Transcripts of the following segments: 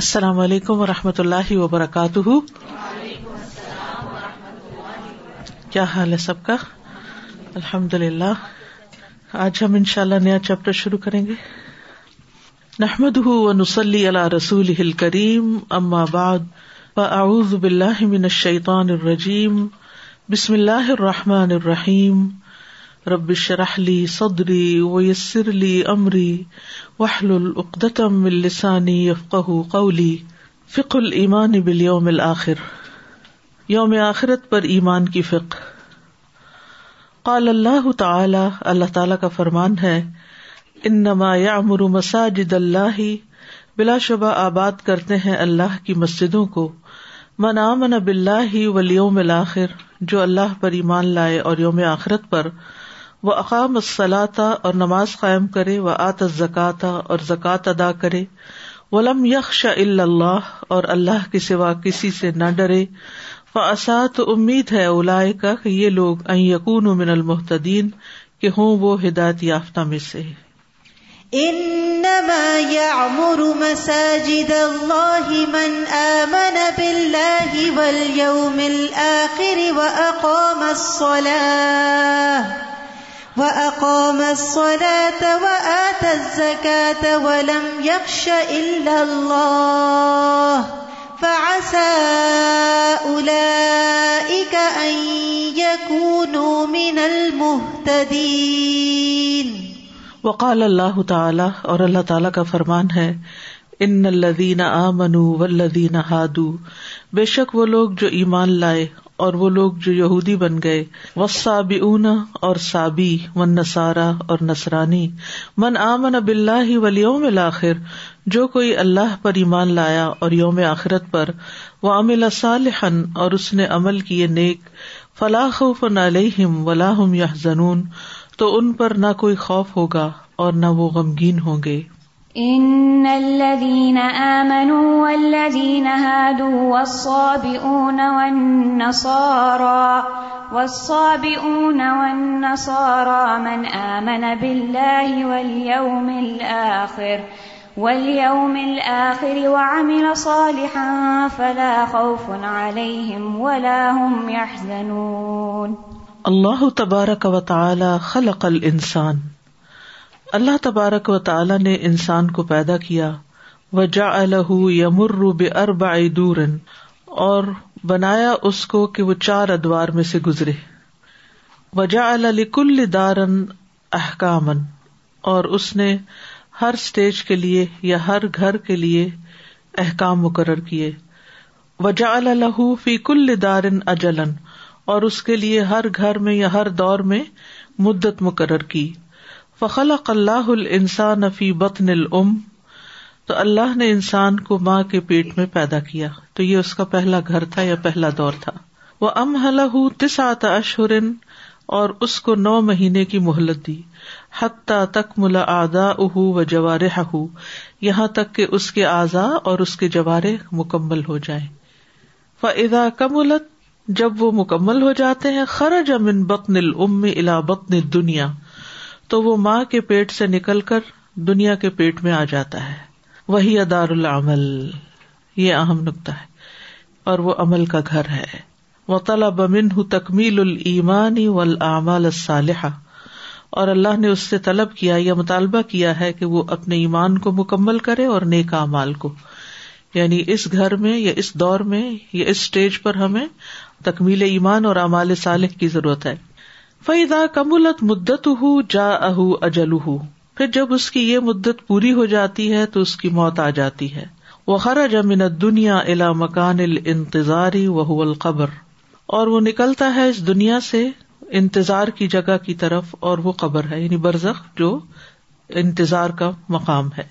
السلام علیکم و رحمۃ اللہ وبرکاتہ کیا حال ہے سب کا الحمد للہ آج ہم ان شاء اللہ نیا چیپٹر شروع کریں گے نحمد نسلی اللہ رسول کریم باللہ من الشیطان الرجیم بسم اللہ الرحمٰن الرحیم امری وحل العقدم السانی یفقہ قولی فک المان بل یوم یوم آخرت پر ایمان کی قال اللہ اللہ تعالی تعالی کا فرمان ہے انما یا امر اللہ بلا شبہ آباد کرتے ہیں اللہ کی مسجدوں کو من آمن بلّہ ولیوم الآخر جو اللہ پر ایمان لائے اور یوم آخرت پر وہ اقام سلاتا اور نماز قائم کرے وہ آت زکاتا اور زکوٰۃ ادا کرے ولم یکش اور اللہ کے سوا کسی سے نہ ڈرے تو امید ہے اولا کا کہ یہ لوگ این یقون من المحتین کہ ہوں وہ ہدایت یافتہ میں سے وأقام الصلاة وآت الزكاة ولم يخش إلا الله فعسى أولئك أن يكونوا من المهتدين وقال الله تعالى اور اللہ تعالی کا فرمان ہے ان الذين آمنوا والذين هادوا بے شک وہ لوگ جو ایمان لائے اور وہ لوگ جو یہودی بن گئے وہ سابیون اور سابی ون نسارا اور نسرانی من عمن اب اللہ ولیوم الآخر جو کوئی اللہ پر ایمان لایا اور یوم آخرت پر وہ عامل صالحن اور اس نے عمل کیے نیک فلاح و علیہم ولاحم یا زنون تو ان پر نہ کوئی خوف ہوگا اور نہ وہ غمگین ہوں گے ان الذين امنوا والذين هادوا والصابئون و والصابئون والنصارى من امن بالله واليوم الاخر واليوم الاخر وعمل صالحا فلا خوف عليهم ولا هم يحزنون الله تبارك وتعالى خلق الانسان انسان اللہ تبارک و تعالی نے انسان کو پیدا کیا وجا دورن اور بنایا اس کو کہ وہ چار ادوار میں سے گزرے وجا الکل دارن احکامن اور اس نے ہر اسٹیج کے لیے یا ہر گھر کے لیے احکام مقرر کیے وجا الح فی کل دارن اجلن اور اس کے لیے ہر گھر میں یا ہر دور میں مدت مقرر کی فخلا اللہ السان افی بطن العم تو اللہ نے انسان کو ماں کے پیٹ میں پیدا کیا تو یہ اس کا پہلا گھر تھا یا پہلا دور تھا وہ ام حل تسعت اشہرن اور اس کو نو مہینے کی مہلت دی حتیٰ تک ملا آدا اہ و جوار یہاں تک کہ اس کے اعضا اور اس کے جوارے مکمل ہو جائے فا کملت جب وہ مکمل ہو جاتے ہیں خرج امن ان بک نل ام بک نل دنیا تو وہ ماں کے پیٹ سے نکل کر دنیا کے پیٹ میں آ جاتا ہے وہی ادار العمل یہ اہم نقطہ ہے اور وہ عمل کا گھر ہے وہ طالب بمن ہُ تکمیل المانی ولامال صالحہ اور اللہ نے اس سے طلب کیا یا مطالبہ کیا ہے کہ وہ اپنے ایمان کو مکمل کرے اور نیکا امال کو یعنی اس گھر میں یا اس دور میں یا اس اسٹیج پر ہمیں تکمیل ایمان اور امال صالح کی ضرورت ہے فیدا کمولت مدت ہُو جا اہ اجل پھر جب اس کی یہ مدت پوری ہو جاتی ہے تو اس کی موت آ جاتی ہے وہ خرج امنت دنیا الا مکان التظاری وہ القبر اور وہ نکلتا ہے اس دنیا سے انتظار کی جگہ کی طرف اور وہ قبر ہے یعنی برزخ جو انتظار کا مقام ہے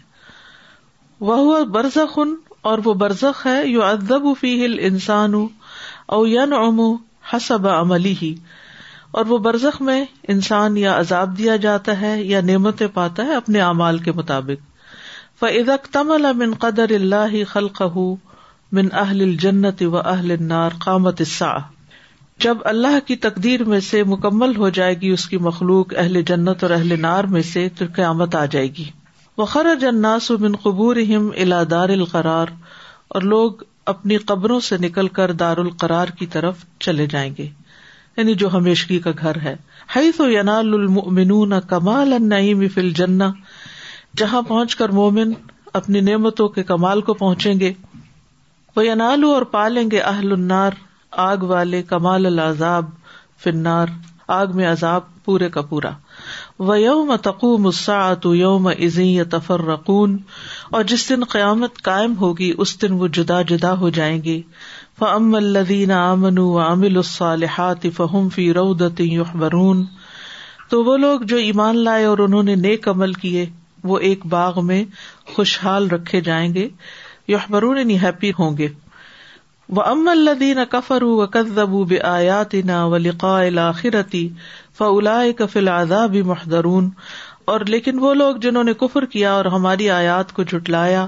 وہ برزخ ان اور وہ برزخ ہے، یو ادب فی ہل انسان او یون امو حسب عملی ہی اور وہ برزخ میں انسان یا عذاب دیا جاتا ہے یا نعمتیں پاتا ہے اپنے اعمال کے مطابق فعزک تم المن قدر اللہ خلق من اہل الجنت و اہل نار قامت سا جب اللہ کی تقدیر میں سے مکمل ہو جائے گی اس کی مخلوق اہل جنت اور اہل نار میں سے تو قیامت آ جائے گی و خر جناس و بن قبور ہم اللہ دار القرار اور لوگ اپنی قبروں سے نکل کر دار القرار کی طرف چلے جائیں گے یعنی جو ہمیشگی کا گھر ہے کمال النعیم فل جنا جہاں پہنچ کر مومن اپنی نعمتوں کے کمال کو پہنچیں گے وہ ینالو اور پالیں گے اہل انار آگ والے کمال العزاب آگ میں عذاب پورے کا پورا و یوم تقو مساط یوم عزی یا رقون اور جس دن قیامت قائم ہوگی اس دن وہ جدا جدا ہو جائیں گے فم الدین امن و الصالحات فہم فی الصالحاط تو وہ لوگ جو ایمان لائے اور انہوں نے نیک عمل کیے وہ ایک باغ میں خوشحال رکھے جائیں گے یعنی ہیپی ہوں گے و و ام الدین کفر نا کفل فلاضا محدرون اور لیکن وہ لوگ جنہوں نے کفر کیا اور ہماری آیات کو جٹلایا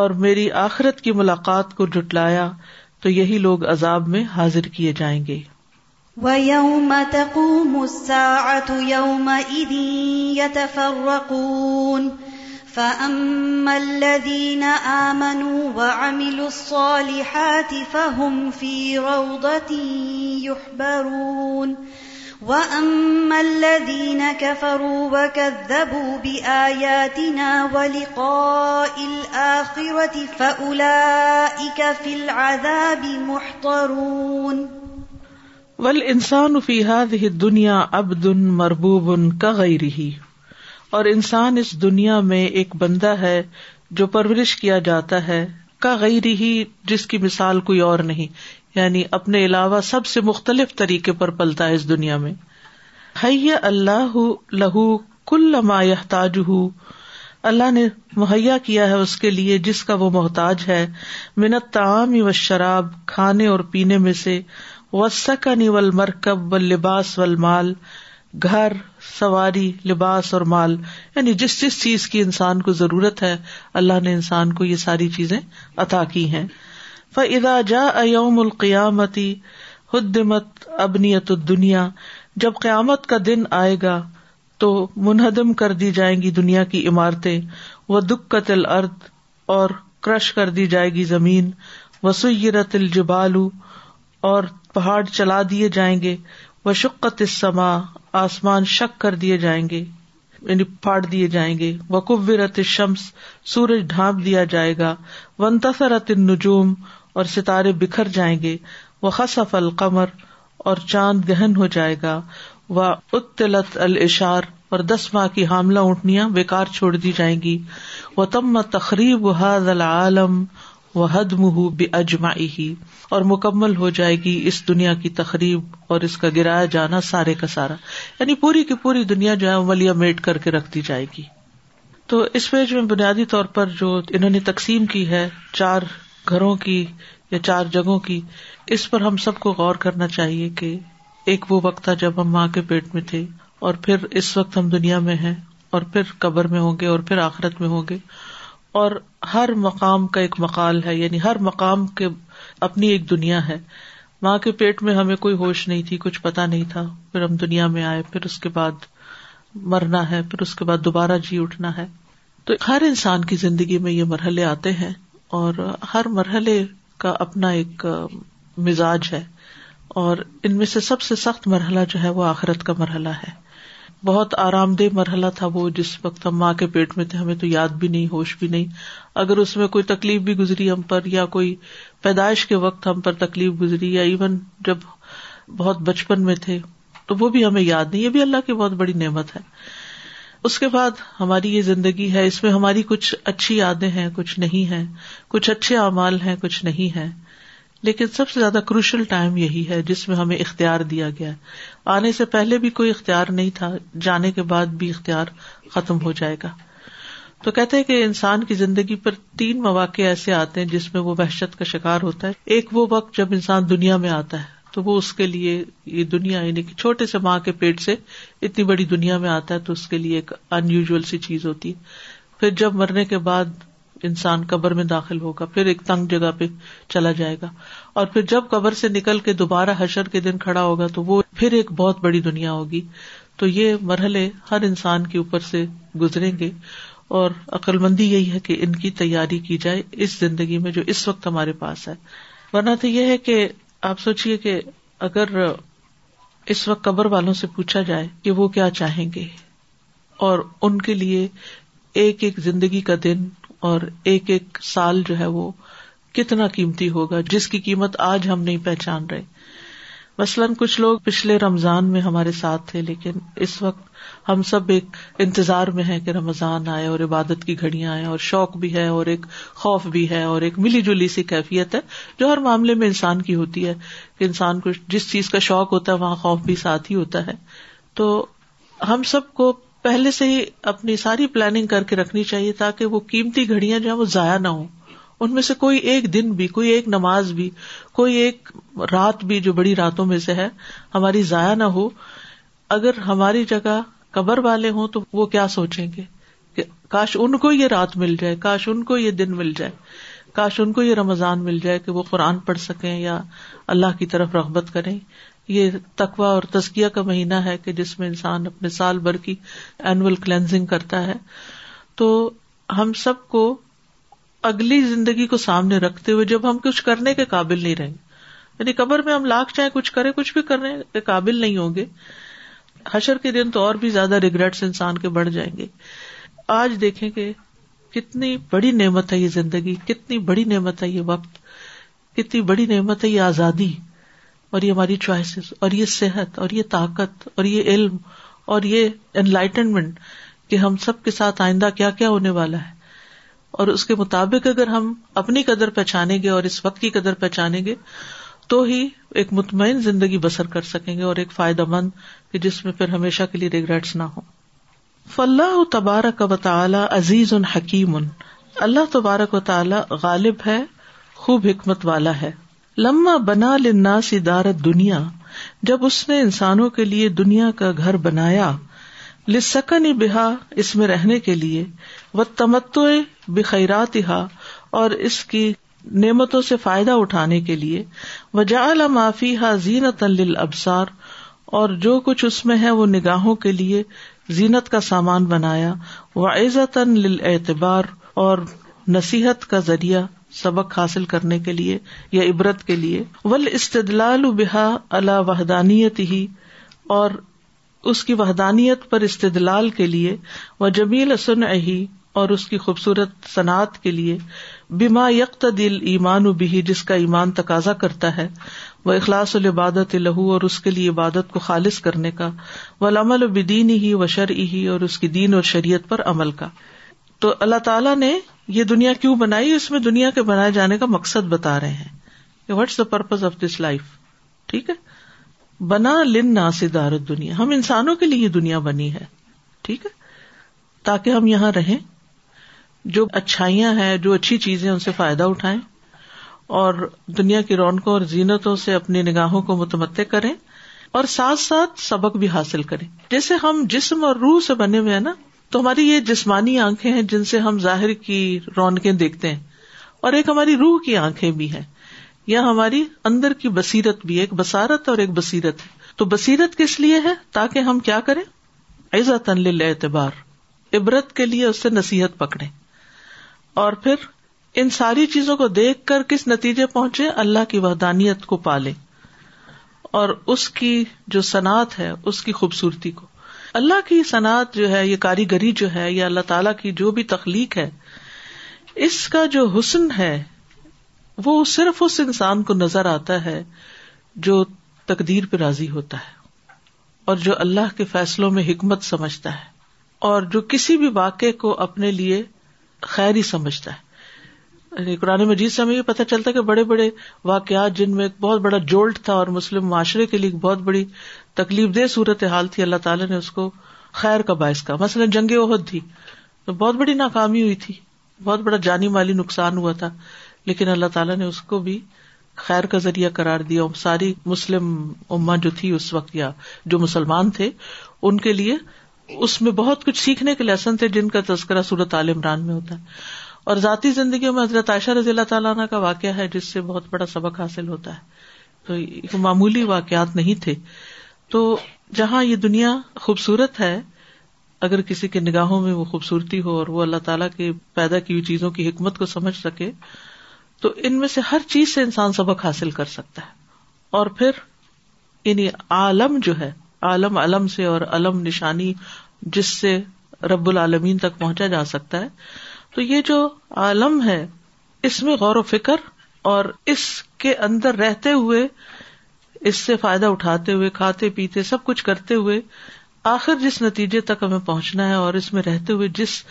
اور میری آخرت کی ملاقات کو جٹلایا تو یہی لوگ عذاب میں حاضر کیے جائیں گے وَيَوْمَ تَقُومُ السَّاعَةُ يَوْمَئِذٍ يَتَفَرَّقُونَ فَأَمَّا الَّذِينَ آمَنُوا وَعَمِلُوا الصَّالِحَاتِ فَهُمْ فِي رَوْضَةٍ يُحْبَرُونَ وَأَمَّا الَّذِينَ كَفَرُوا وَكَذَّبُوا بِآيَاتِنَا وَلِقَاءِ الْآخِرَةِ فَأُولَئِكَ فِي الْعَذَابِ مُحْطَرُونَ والانسان فی هذه الدنيا عبد مربوب كغيره اور انسان اس دنیا میں ایک بندہ ہے جو پرورش کیا جاتا ہے کا غیر ہی جس کی مثال کوئی اور نہیں یعنی اپنے علاوہ سب سے مختلف طریقے پر پلتا ہے اس دنیا میں اللہ لہو ما کلا یاجح اللہ نے مہیا کیا ہے اس کے لیے جس کا وہ محتاج ہے منت تعام و شراب کھانے اور پینے میں سے وسکنی و مرکب و لباس و مال گھر سواری لباس اور مال یعنی جس جس چیز کی انسان کو ضرورت ہے اللہ نے انسان کو یہ ساری چیزیں عطا کی ہیں فدا جا اوم القیامتی حدمت ابنیت الدنیا جب قیامت کا دن آئے گا تو منہدم کر دی جائیں گی دنیا کی عمارتیں وہ دکھ قتل ارد اور کرش کر دی جائے گی زمین و الجبالو اور پہاڑ چلا دیے جائیں گے وہ شکت سما آسمان شک کر دیے جائیں گے یعنی پھاڑ دیے جائیں گے وہ قبرت شمس سورج ڈھانپ دیا جائے گا ون النجوم اور ستارے بکھر جائیں گے وہ خصف القمر اور چاند گہن ہو جائے گا اتلت الشار اور دس ماہ کی حاملہ اٹھنیا بےکار چھوڑ دی جائیں گی وہ تم تقریب و و حد حد العالم مہ اجماعی اور مکمل ہو جائے گی اس دنیا کی تقریب اور اس کا گرایا جانا سارے کا سارا یعنی پوری کی پوری دنیا جو ہے ملیا میٹ کر کے رکھ دی جائے گی تو اس پیج میں بنیادی طور پر جو انہوں نے تقسیم کی ہے چار گھروں کی یا چار جگہوں کی اس پر ہم سب کو غور کرنا چاہیے کہ ایک وہ وقت تھا جب ہم ماں کے پیٹ میں تھے اور پھر اس وقت ہم دنیا میں ہیں اور پھر قبر میں ہوں گے اور پھر آخرت میں ہوں گے اور ہر مقام کا ایک مقال ہے یعنی ہر مقام کے اپنی ایک دنیا ہے ماں کے پیٹ میں ہمیں کوئی ہوش نہیں تھی کچھ پتا نہیں تھا پھر ہم دنیا میں آئے پھر اس کے بعد مرنا ہے پھر اس کے بعد دوبارہ جی اٹھنا ہے تو ہر انسان کی زندگی میں یہ مرحلے آتے ہیں اور ہر مرحلے کا اپنا ایک مزاج ہے اور ان میں سے سب سے سخت مرحلہ جو ہے وہ آخرت کا مرحلہ ہے بہت آرام دہ مرحلہ تھا وہ جس وقت ہم ماں کے پیٹ میں تھے ہمیں تو یاد بھی نہیں ہوش بھی نہیں اگر اس میں کوئی تکلیف بھی گزری ہم پر یا کوئی پیدائش کے وقت ہم پر تکلیف گزری یا ایون جب بہت بچپن میں تھے تو وہ بھی ہمیں یاد نہیں یہ بھی اللہ کی بہت بڑی نعمت ہے اس کے بعد ہماری یہ زندگی ہے اس میں ہماری کچھ اچھی یادیں ہیں کچھ نہیں ہے کچھ اچھے اعمال ہیں کچھ نہیں ہے لیکن سب سے زیادہ کروشل ٹائم یہی ہے جس میں ہمیں اختیار دیا گیا آنے سے پہلے بھی کوئی اختیار نہیں تھا جانے کے بعد بھی اختیار ختم ہو جائے گا تو کہتے کہ انسان کی زندگی پر تین مواقع ایسے آتے ہیں جس میں وہ وحشت کا شکار ہوتا ہے ایک وہ وقت جب انسان دنیا میں آتا ہے تو وہ اس کے لیے یہ دنیا یعنی کہ چھوٹے سے ماں کے پیٹ سے اتنی بڑی دنیا میں آتا ہے تو اس کے لیے ایک انیوژل سی چیز ہوتی ہے پھر جب مرنے کے بعد انسان قبر میں داخل ہوگا پھر ایک تنگ جگہ پہ چلا جائے گا اور پھر جب قبر سے نکل کے دوبارہ حشر کے دن کھڑا ہوگا تو وہ پھر ایک بہت بڑی دنیا ہوگی تو یہ مرحلے ہر انسان کے اوپر سے گزریں گے اور عقلمندی یہی ہے کہ ان کی تیاری کی جائے اس زندگی میں جو اس وقت ہمارے پاس ہے ورنہ تو یہ ہے کہ آپ سوچیے کہ اگر اس وقت قبر والوں سے پوچھا جائے کہ وہ کیا چاہیں گے اور ان کے لیے ایک ایک زندگی کا دن اور ایک ایک سال جو ہے وہ کتنا قیمتی ہوگا جس کی قیمت آج ہم نہیں پہچان رہے مثلاً کچھ لوگ پچھلے رمضان میں ہمارے ساتھ تھے لیکن اس وقت ہم سب ایک انتظار میں ہے کہ رمضان آئے اور عبادت کی گھڑیاں آئے اور شوق بھی ہے اور ایک خوف بھی ہے اور ایک ملی جلی سی کیفیت ہے جو ہر معاملے میں انسان کی ہوتی ہے کہ انسان کو جس چیز کا شوق ہوتا ہے وہاں خوف بھی ساتھ ہی ہوتا ہے تو ہم سب کو پہلے سے ہی اپنی ساری پلاننگ کر کے رکھنی چاہیے تاکہ وہ قیمتی گھڑیاں جو ہیں وہ ضائع نہ ہوں ان میں سے کوئی ایک دن بھی کوئی ایک نماز بھی کوئی ایک رات بھی جو بڑی راتوں میں سے ہے ہماری ضائع نہ ہو اگر ہماری جگہ قبر والے ہوں تو وہ کیا سوچیں گے کہ کاش ان کو یہ رات مل جائے کاش ان کو یہ دن مل جائے کاش ان کو یہ رمضان مل جائے کہ وہ قرآن پڑھ سکیں یا اللہ کی طرف رغبت کریں یہ تقوا اور تزکیا کا مہینہ ہے کہ جس میں انسان اپنے سال بھر کی اینول کلینزنگ کرتا ہے تو ہم سب کو اگلی زندگی کو سامنے رکھتے ہوئے جب ہم کچھ کرنے کے قابل نہیں رہیں گے یعنی قبر میں ہم لاکھ چاہے کچھ کریں کچھ بھی کرنے کے قابل نہیں ہوں گے حشر کے دن تو اور بھی زیادہ ریگریٹس انسان کے بڑھ جائیں گے آج دیکھیں کہ کتنی بڑی نعمت ہے یہ زندگی کتنی بڑی نعمت ہے یہ وقت کتنی بڑی نعمت ہے یہ آزادی اور یہ ہماری چوائسیز اور یہ صحت اور یہ طاقت اور یہ علم اور یہ ان لائٹنمنٹ کہ ہم سب کے ساتھ آئندہ کیا کیا ہونے والا ہے اور اس کے مطابق اگر ہم اپنی قدر پہچانیں گے اور اس وقت کی قدر پہچانیں گے تو ہی ایک مطمئن زندگی بسر کر سکیں گے اور ایک فائدہ مند کہ جس میں پھر ہمیشہ کے لیے ریگریٹس نہ ہو فلاح و تبارک و تعالیٰ عزیز ان حکیم ان اللہ تبارک و تعالیٰ غالب ہے خوب حکمت والا ہے لما بنا لنا سارت دنیا جب اس نے انسانوں کے لیے دنیا کا گھر بنایا لسکن بحا اس میں رہنے کے لیے و تمتو بخیرات اور اس کی نعمتوں سے فائدہ اٹھانے کے لیے وجا معافی ہا زین تل ابسار اور جو کچھ اس میں ہے وہ نگاہوں کے لیے زینت کا سامان بنایا و عزت اعتبار اور نصیحت کا ذریعہ سبق حاصل کرنے کے لیے یا عبرت کے لیے ول استدلال بحا اللہ وحدانیت ہی اور اس کی وحدانیت پر استدلال کے لیے وہ جمیل سن اہی اور اس کی خوبصورت صنعت کے لیے بیما یکت دل ایمان و بہی جس کا ایمان تقاضا کرتا ہے وہ اخلاص العبادت لہو اور اس کے لیے عبادت کو خالص کرنے کا وہ لم و بدین ہی و شر ہی اور اس کی دین اور شریعت پر عمل کا تو اللہ تعالیٰ نے یہ دنیا کیوں بنائی اس میں دنیا کے بنائے جانے کا مقصد بتا رہے ہیں what's the purpose of this life ٹھیک ہے بنا لن نا دار دنیا ہم انسانوں کے لیے دنیا بنی ہے ٹھیک ہے تاکہ ہم یہاں رہیں جو اچھائیاں ہیں جو اچھی چیزیں ان سے فائدہ اٹھائیں اور دنیا کی رونقوں اور زینتوں سے اپنی نگاہوں کو متمد کریں اور ساتھ ساتھ سبق بھی حاصل کریں جیسے ہم جسم اور روح سے بنے ہوئے ہیں نا تو ہماری یہ جسمانی آنکھیں ہیں جن سے ہم ظاہر کی رونقیں دیکھتے ہیں اور ایک ہماری روح کی آنکھیں بھی ہیں یا ہماری اندر کی بصیرت بھی ایک بسارت اور ایک بصیرت ہے تو بصیرت کس لیے ہے تاکہ ہم کیا کریں ایزا اعتبار عبرت کے لیے اس سے نصیحت پکڑے اور پھر ان ساری چیزوں کو دیکھ کر کس نتیجے پہنچے اللہ کی ودانیت کو پالے اور اس کی جو صنعت ہے اس کی خوبصورتی کو اللہ کی صنعت جو ہے یہ کاریگری جو ہے یا اللہ تعالی کی جو بھی تخلیق ہے اس کا جو حسن ہے وہ صرف اس انسان کو نظر آتا ہے جو تقدیر پہ راضی ہوتا ہے اور جو اللہ کے فیصلوں میں حکمت سمجھتا ہے اور جو کسی بھی واقعے کو اپنے لیے خیر ہی سمجھتا ہے یعنی قرآن مجید سے ہمیں یہ پتا چلتا ہے کہ بڑے بڑے واقعات جن میں ایک بہت بڑا جولٹ تھا اور مسلم معاشرے کے لیے ایک بہت بڑی تکلیف دہ صورت حال تھی اللہ تعالیٰ نے اس کو خیر کا باعث کا مثلاً جنگ عہد تھی تو بہت بڑی ناکامی ہوئی تھی بہت بڑا جانی مالی نقصان ہوا تھا لیکن اللہ تعالیٰ نے اس کو بھی خیر کا ذریعہ قرار دیا ساری مسلم اما جو تھی اس وقت یا جو مسلمان تھے ان کے لیے اس میں بہت کچھ سیکھنے کے لیسن تھے جن کا تذکرہ صورت عال عمران میں ہوتا ہے اور ذاتی زندگیوں میں حضرت عائشہ رضی اللہ تعالیٰ عنہ کا واقعہ ہے جس سے بہت بڑا سبق حاصل ہوتا ہے تو ایک معمولی واقعات نہیں تھے تو جہاں یہ دنیا خوبصورت ہے اگر کسی کے نگاہوں میں وہ خوبصورتی ہو اور وہ اللہ تعالیٰ کے پیدا کی ہوئی چیزوں کی حکمت کو سمجھ سکے تو ان میں سے ہر چیز سے انسان سبق حاصل کر سکتا ہے اور پھر انہیں یعنی عالم جو ہے عالم علم سے اور علم نشانی جس سے رب العالمین تک پہنچا جا سکتا ہے تو یہ جو عالم ہے اس میں غور و فکر اور اس کے اندر رہتے ہوئے اس سے فائدہ اٹھاتے ہوئے کھاتے پیتے سب کچھ کرتے ہوئے آخر جس نتیجے تک ہمیں پہنچنا ہے اور اس میں رہتے ہوئے جس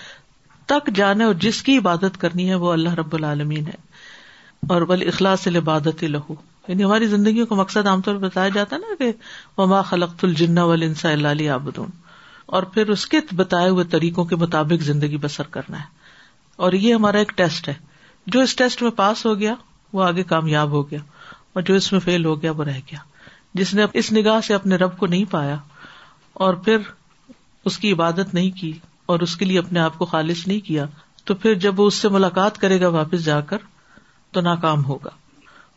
تک جانے اور جس کی عبادت کرنی ہے وہ اللہ رب العالمین ہے اور بل اخلاص العبادت لہو یعنی ہماری زندگیوں کو مقصد عام طور پر بتایا جاتا ہے نا کہ وما خلق الجنا ونسا اللہ علیہ اور پھر اس کے بتائے ہوئے طریقوں کے مطابق زندگی بسر کرنا ہے اور یہ ہمارا ایک ٹیسٹ ہے جو اس ٹیسٹ میں پاس ہو گیا وہ آگے کامیاب ہو گیا اور جو اس میں فیل ہو گیا وہ رہ گیا جس نے اس نگاہ سے اپنے رب کو نہیں پایا اور پھر اس کی عبادت نہیں کی اور اس کے لیے اپنے آپ کو خالص نہیں کیا تو پھر جب وہ اس سے ملاقات کرے گا واپس جا کر تو ناکام ہوگا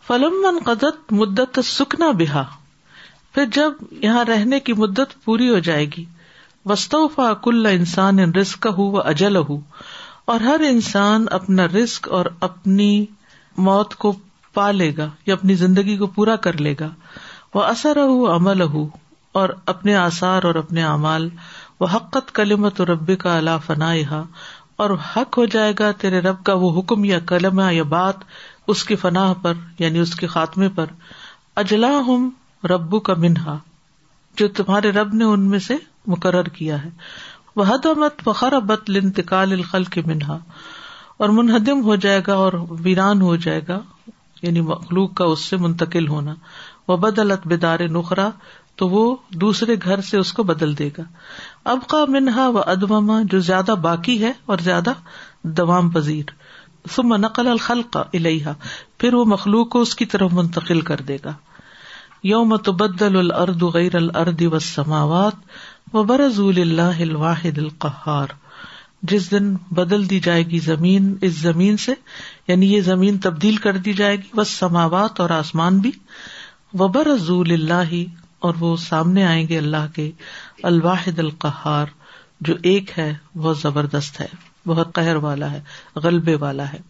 فلم من قدر مدت سکنا بہا پھر جب یہاں رہنے کی مدت پوری ہو جائے گی کل انسان رسک ہو و اجل ہو اور ہر انسان اپنا رسک اور اپنی موت کو پا لے گا یا اپنی زندگی کو پورا کر لے گا وہ اثر ہو عمل ہو اور اپنے آثار اور اپنے اعمال وہ حقت کلمت و رب کا اللہ فنا اور حق ہو جائے گا تیرے رب کا وہ حکم یا کلمہ یا بات اس کی فناہ پر یعنی اس کے خاتمے پر اجلا ربو کا منہا جو تمہارے رب نے ان میں سے مقرر کیا ہے وہ ابت لنتقال الخل کے منہا اور منہدم ہو جائے گا اور ویران ہو جائے گا یعنی مخلوق کا اس سے منتقل ہونا وہ بدلت بیدار نخرا تو وہ دوسرے گھر سے اس کو بدل دے گا اب کا منہا و ادما جو زیادہ باقی ہے اور زیادہ دوام پذیر نقل الخل الہا پھر وہ مخلوق کو اس کی طرف منتقل کر دے گا یوم تو بدل الارض والسماوات وبرزوا اللہ الواحد القحار جس دن بدل دی جائے گی زمین اس زمین سے یعنی یہ زمین تبدیل کر دی جائے گی بس سماوات اور آسمان بھی وبر ضول اللہ اور وہ سامنے آئیں گے اللہ کے الواحد القہار جو ایک ہے وہ زبردست ہے بہت قہر والا ہے غلبے والا ہے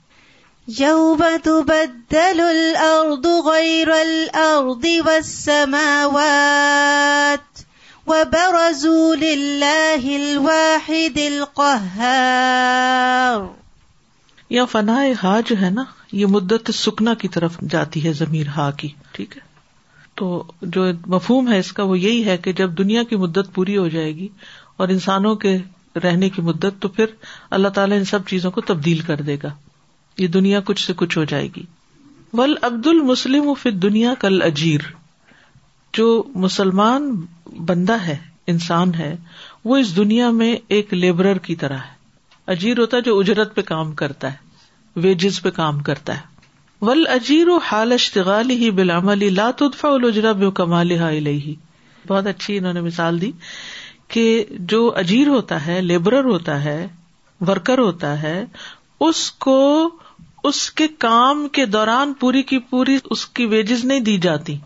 یا فنا ہا جو ہے نا یہ مدت سکنا کی طرف جاتی ہے ضمیر ہا کی ٹھیک ہے تو جو مفہوم ہے اس کا وہ یہی ہے کہ جب دنیا کی مدت پوری ہو جائے گی اور انسانوں کے رہنے کی مدت تو پھر اللہ تعالیٰ ان سب چیزوں کو تبدیل کر دے گا یہ دنیا کچھ سے کچھ ہو جائے گی ول عبد المسلم دنیا کل اجیر جو مسلمان بندہ ہے انسان ہے وہ اس دنیا میں ایک لیبرر کی طرح ہے اجیر ہوتا ہے جو اجرت پہ کام کرتا ہے ویجز پہ کام کرتا ہے ول اجیر و حال اشتغال ہی عجیر وی الجرا بے کمال بہت اچھی انہوں نے مثال دی کہ جو اجیر ہوتا ہے لیبرر ہوتا ہے ورکر ہوتا ہے اس کو اس کے کام کے دوران پوری کی پوری اس کی ویجز نہیں دی جاتی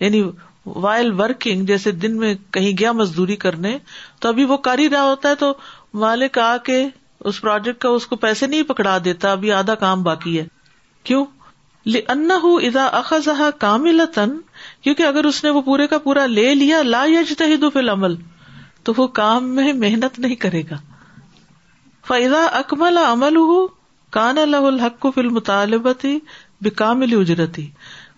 یعنی وائل ورکنگ جیسے دن میں کہیں گیا مزدوری کرنے تو ابھی وہ کر ہی رہا ہوتا ہے تو مالک آ کے اس پروجیکٹ کا اس کو پیسے نہیں پکڑا دیتا ابھی آدھا کام باقی ہے کیوں انا ادا اخذہ کامل کیونکہ کیوں اگر اس نے وہ پورے کا پورا لے لیا لا فی جتمل تو وہ کام میں محنت نہیں کرے گا فیضا اکمل عمل ہو کان الحق کو مطالبہ بے کامل اجرتی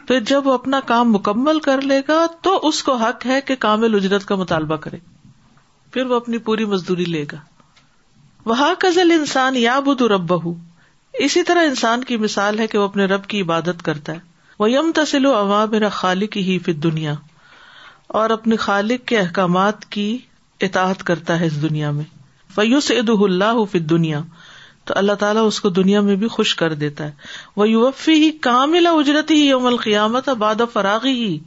پھر جب وہ اپنا کام مکمل کر لے گا تو اس کو حق ہے کہ کامل اجرت کا مطالبہ کرے پھر وہ اپنی پوری مزدوری لے گا وہاں کزل انسان یا بدھ رب اسی طرح انسان کی مثال ہے کہ وہ اپنے رب کی عبادت کرتا ہے وہ یم تسل و عوام میرا خالق ہی فت دنیا اور اپنے خالق کے احکامات کی اطاعت کرتا ہے اس دنیا میں فیوس عید اللہ فی دنیا تو اللہ تعالیٰ اس کو دنیا میں بھی خوش کر دیتا ہے وہ یوفی ہی کامل اجرت ہی یوم القیامت باد فراغی ہی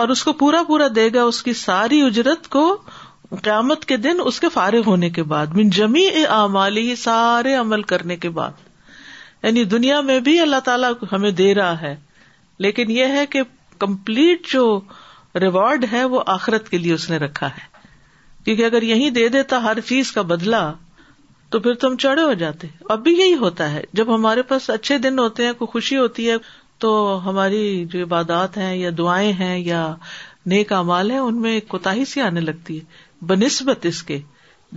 اور اس کو پورا پورا دے گا اس کی ساری اجرت کو قیامت کے دن اس کے فارغ ہونے کے بعد مین جمی اعمالی سارے عمل کرنے کے بعد یعنی دنیا میں بھی اللہ تعالیٰ ہمیں دے رہا ہے لیکن یہ ہے کہ کمپلیٹ جو ریوارڈ ہے وہ آخرت کے لیے اس نے رکھا ہے کیونکہ اگر یہی دے دیتا ہر چیز کا بدلا تو پھر تم چڑے ہو جاتے اب بھی یہی ہوتا ہے جب ہمارے پاس اچھے دن ہوتے ہیں کوئی خوشی ہوتی ہے تو ہماری جو عبادات ہیں یا دعائیں ہیں یا نیک امال ہیں ان میں کوتا سی آنے لگتی ہے بہ نسبت اس کے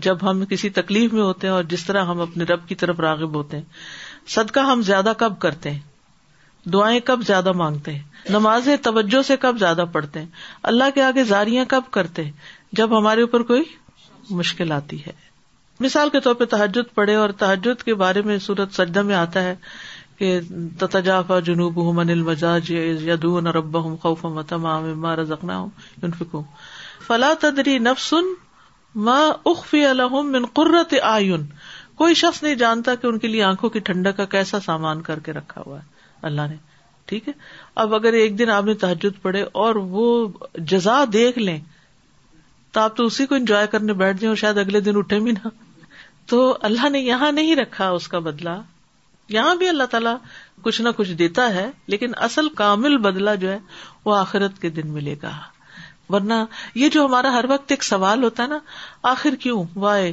جب ہم کسی تکلیف میں ہوتے ہیں اور جس طرح ہم اپنے رب کی طرف راغب ہوتے ہیں صدقہ ہم زیادہ کب کرتے ہیں دعائیں کب زیادہ مانگتے ہیں نماز توجہ سے کب زیادہ پڑھتے ہیں اللہ کے آگے زاریاں کب کرتے ہیں جب ہمارے اوپر کوئی مشکل آتی ہے مثال کے طور پہ تحجد پڑھے اور تحجد کے بارے میں سورت میں آتا ہے کہ تتاجاف جنوب ہوں انل مجاج ید رب ہوں خوفما ماں رزنا ہوں فک فلاں نفسن الحم من قرت آئن کوئی شخص نہیں جانتا کہ ان کے لیے آنکھوں کی ٹھنڈک کا کیسا سامان کر کے رکھا ہوا ہے اللہ نے ٹھیک ہے اب اگر ایک دن آپ نے تحجد پڑھے اور وہ جزا دیکھ لیں تو آپ تو اسی کو انجوائے کرنے بیٹھ جائیں اور شاید اگلے دن اٹھے بھی نہ تو اللہ نے یہاں نہیں رکھا اس کا بدلا یہاں بھی اللہ تعالیٰ کچھ نہ کچھ دیتا ہے لیکن اصل کامل بدلا جو ہے وہ آخرت کے دن ملے گا ورنہ یہ جو ہمارا ہر وقت ایک سوال ہوتا ہے نا آخر کیوں وائے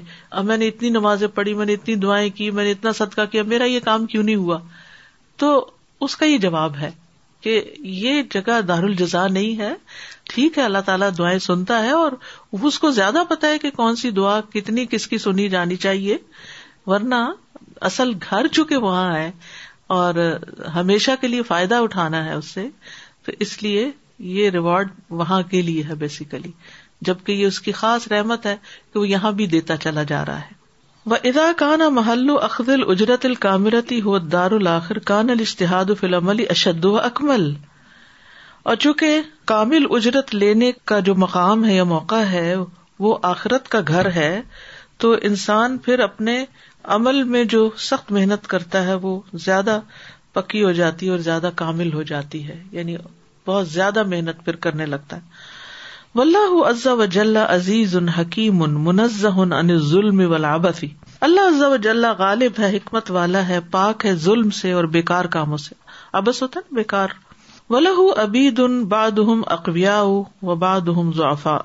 میں نے اتنی نمازیں پڑھی میں نے اتنی دعائیں کی میں نے اتنا صدقہ کیا میرا یہ کام کیوں نہیں ہوا تو اس کا یہ جواب ہے کہ یہ جگہ دار الجزا نہیں ہے ٹھیک ہے اللہ تعالیٰ دعائیں سنتا ہے اور اس کو زیادہ پتا ہے کہ کون سی دعا کتنی کس کی سنی جانی چاہیے ورنہ اصل گھر چکے وہاں ہے اور ہمیشہ کے لیے فائدہ اٹھانا ہے اس سے تو اس لیے یہ ریوارڈ وہاں کے لیے ہے بیسیکلی جبکہ یہ اس کی خاص رحمت ہے کہ وہ یہاں بھی دیتا چلا جا رہا ہے و ادا کان محل اخذ الجرت الکامرتی ہو دار الآخر کان ال اشتہاد فل عمل اشد و اکمل اور چونکہ کامل اجرت لینے کا جو مقام ہے یا موقع ہے وہ آخرت کا گھر ہے تو انسان پھر اپنے عمل میں جو سخت محنت کرتا ہے وہ زیادہ پکی ہو جاتی ہے اور زیادہ کامل ہو جاتی ہے یعنی بہت زیادہ محنت پھر کرنے لگتا ہے اللہ عزا و جل عزیز حکیم الحکیم منز ظلم عز و جل غالب ہے حکمت والا ہے پاک ہے ظلم سے اور بےکار کاموں سے بےکار ولہ ابید ان بادم اقوی او و بعدہم ضعفاء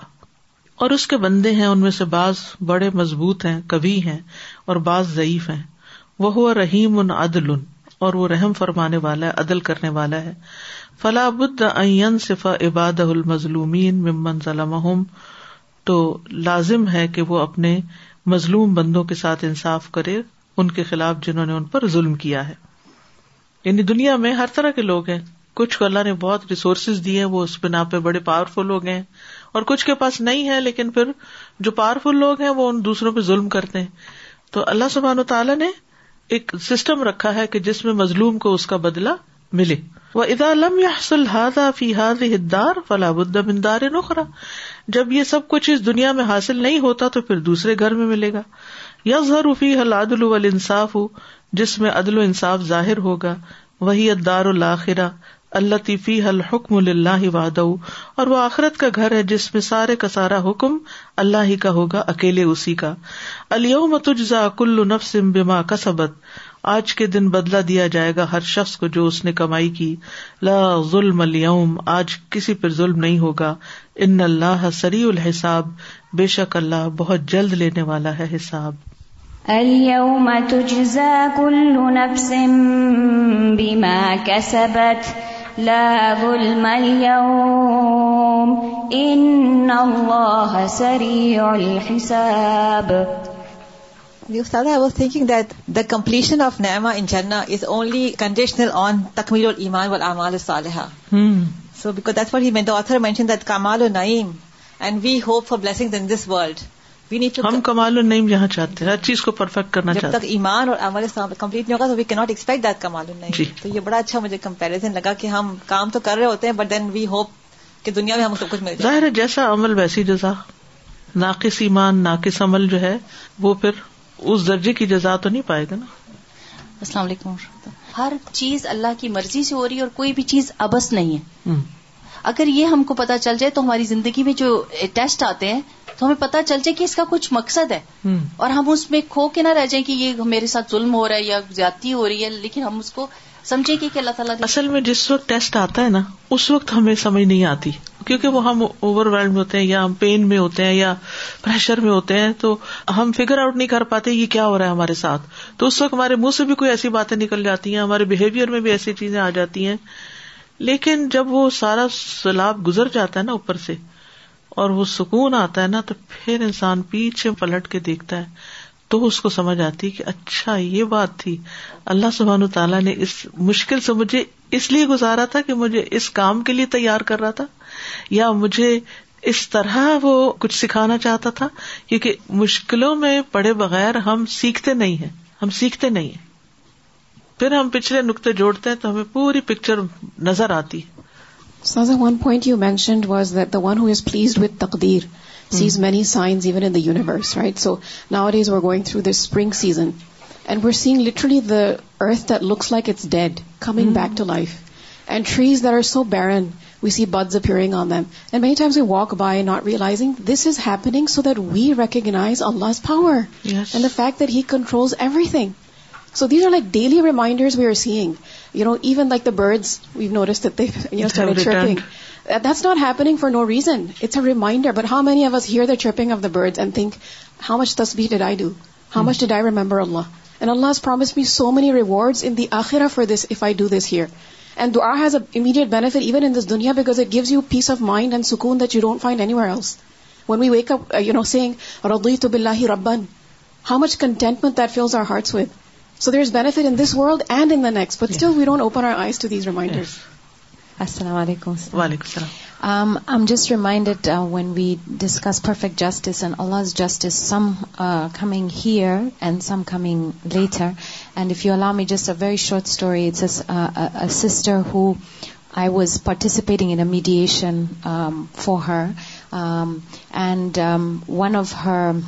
اور اس کے بندے ہیں ان میں سے بعض بڑے مضبوط ہیں کبھی ہیں اور بعض ضعیف ہیں وہ رحیم ان عدل اور وہ رحم فرمانے والا ہے عدل کرنے والا ہے بد این صفا عباد المظلومین ممن ظلم تو لازم ہے کہ وہ اپنے مظلوم بندوں کے ساتھ انصاف کرے ان کے خلاف جنہوں نے ان پر ظلم کیا ہے یعنی دنیا میں ہر طرح کے لوگ ہیں کچھ کو اللہ نے بہت ریسورسز دی ہیں وہ اس بنا پہ بڑے پاورفل لوگ ہیں اور کچھ کے پاس نہیں ہے لیکن پھر جو پاورفل لوگ ہیں وہ ان دوسروں پہ ظلم کرتے ہیں تو اللہ سبحان و تعالیٰ نے ایک سسٹم رکھا ہے کہ جس میں مظلوم کو اس کا بدلا ملے وہ ادا لم فی فلاح نخرا جب یہ سب کچھ اس دنیا میں حاصل نہیں ہوتا تو پھر دوسرے گھر میں ملے گا یا ہو جس میں عدل و انصاف ظاہر ہوگا وہی الآخرا اللہ فی الحکم اللہ واد اور وہ آخرت کا گھر ہے جس میں سارے کا سارا حکم اللہ ہی کا ہوگا اکیلے اسی کا علی متجاق کل سم بما کا آج کے دن بدلا دیا جائے گا ہر شخص کو جو اس نے کمائی کی لا ظلم اليوم آج کسی پر ظلم نہیں ہوگا ان اللہ سری الحساب بے شک اللہ بہت جلد لینے والا ہے حساب تجزا نفس بما لا ظلم اليوم ان اللہ سریع الحساب کمال hmm. ہم یہاں چاہتے ہیں ہر چیز کو پرفیکٹ کرنا چاہتے ہیں جب تک ایمان اور عمل کمپلیٹ نہیں ہوگا تو جی۔ تو وی ایکسپیکٹ دیٹ کمال یہ بڑا اچھا مجھے کمپیریزن لگا کہ ہم کام تو کر رہے ہوتے ہیں بٹ دین وی ہوپ کہ دنیا میں ہم سب کچھ مل جائے ظاہر ہے جیسا عمل ویسی جزا ناقص ایمان ناقص عمل جو ہے وہ پھر اس درجے کی جزا تو نہیں پائے گا نا السلام علیکم ہر چیز اللہ کی مرضی سے ہو رہی ہے اور کوئی بھی چیز ابس نہیں ہے اگر یہ ہم کو پتا چل جائے تو ہماری زندگی میں جو ٹیسٹ آتے ہیں تو ہمیں پتا چل جائے کہ اس کا کچھ مقصد ہے اور ہم اس میں کھو کے نہ رہ جائیں کہ یہ میرے ساتھ ظلم ہو رہا ہے یا زیادتی ہو رہی ہے لیکن ہم اس کو سمجھے گی کہ اللہ تعالیٰ اصل میں جس وقت ٹیسٹ آتا ہے نا اس وقت ہمیں سمجھ نہیں آتی کیونکہ وہ ہم اوور ویلڈ ہوتے ہیں یا ہم پین میں ہوتے ہیں یا پریشر میں ہوتے ہیں تو ہم فگر آؤٹ نہیں کر پاتے یہ کیا ہو رہا ہے ہمارے ساتھ تو اس وقت ہمارے منہ سے بھی کوئی ایسی باتیں نکل جاتی ہیں ہمارے بہیویئر میں بھی ایسی چیزیں آ جاتی ہیں لیکن جب وہ سارا سیلاب گزر جاتا ہے نا اوپر سے اور وہ سکون آتا ہے نا تو پھر انسان پیچھے پلٹ کے دیکھتا ہے تو اس کو سمجھ آتی کہ اچھا یہ بات تھی اللہ سبحان تعالیٰ نے اس مشکل سے مجھے اس لیے گزارا تھا کہ مجھے اس کام کے لیے تیار کر رہا تھا یا مجھے اس طرح وہ کچھ سکھانا چاہتا تھا کیونکہ مشکلوں میں پڑے بغیر ہم سیکھتے نہیں ہیں ہم سیکھتے نہیں ہیں پھر ہم پچھلے نقطے جوڑتے ہیں تو ہمیں پوری پکچر نظر آتی تقدیر sees hmm. many signs even in the universe, right? So nowadays we're going through this spring season, and we're seeing literally the earth that looks like it's dead coming back hmm. to life. And trees that are so barren, we see buds appearing on them. And many times we walk by not realizing this is happening so that we recognize Allah's power. Yes. And the fact that He controls everything. So these are like daily reminders we are seeing. You know, even like the birds, we've noticed that they've started chirping. Not happening for no reason it's reminder but how means hear the chirping of the birds and think how much تسبیر remember Allah and Allah has promised me so many rewards in دخرا for this if I do this here and though are his immediate benefit even in دنیا because it gives you peace of mind and سکون that you don't find any once one we weak no سیگوئی تو بلا ribbon how much content our hearts what so there is before in this world and انسٹ but we don't understand Assalamu alaikum. Wa alaikum salam. Um, I'm just reminded uh, when we discuss perfect justice and Allah's justice, some uh, coming here and some coming later. And if you allow me just a very short story, it says uh, a sister who I was participating in a mediation um, for her. Um, one of her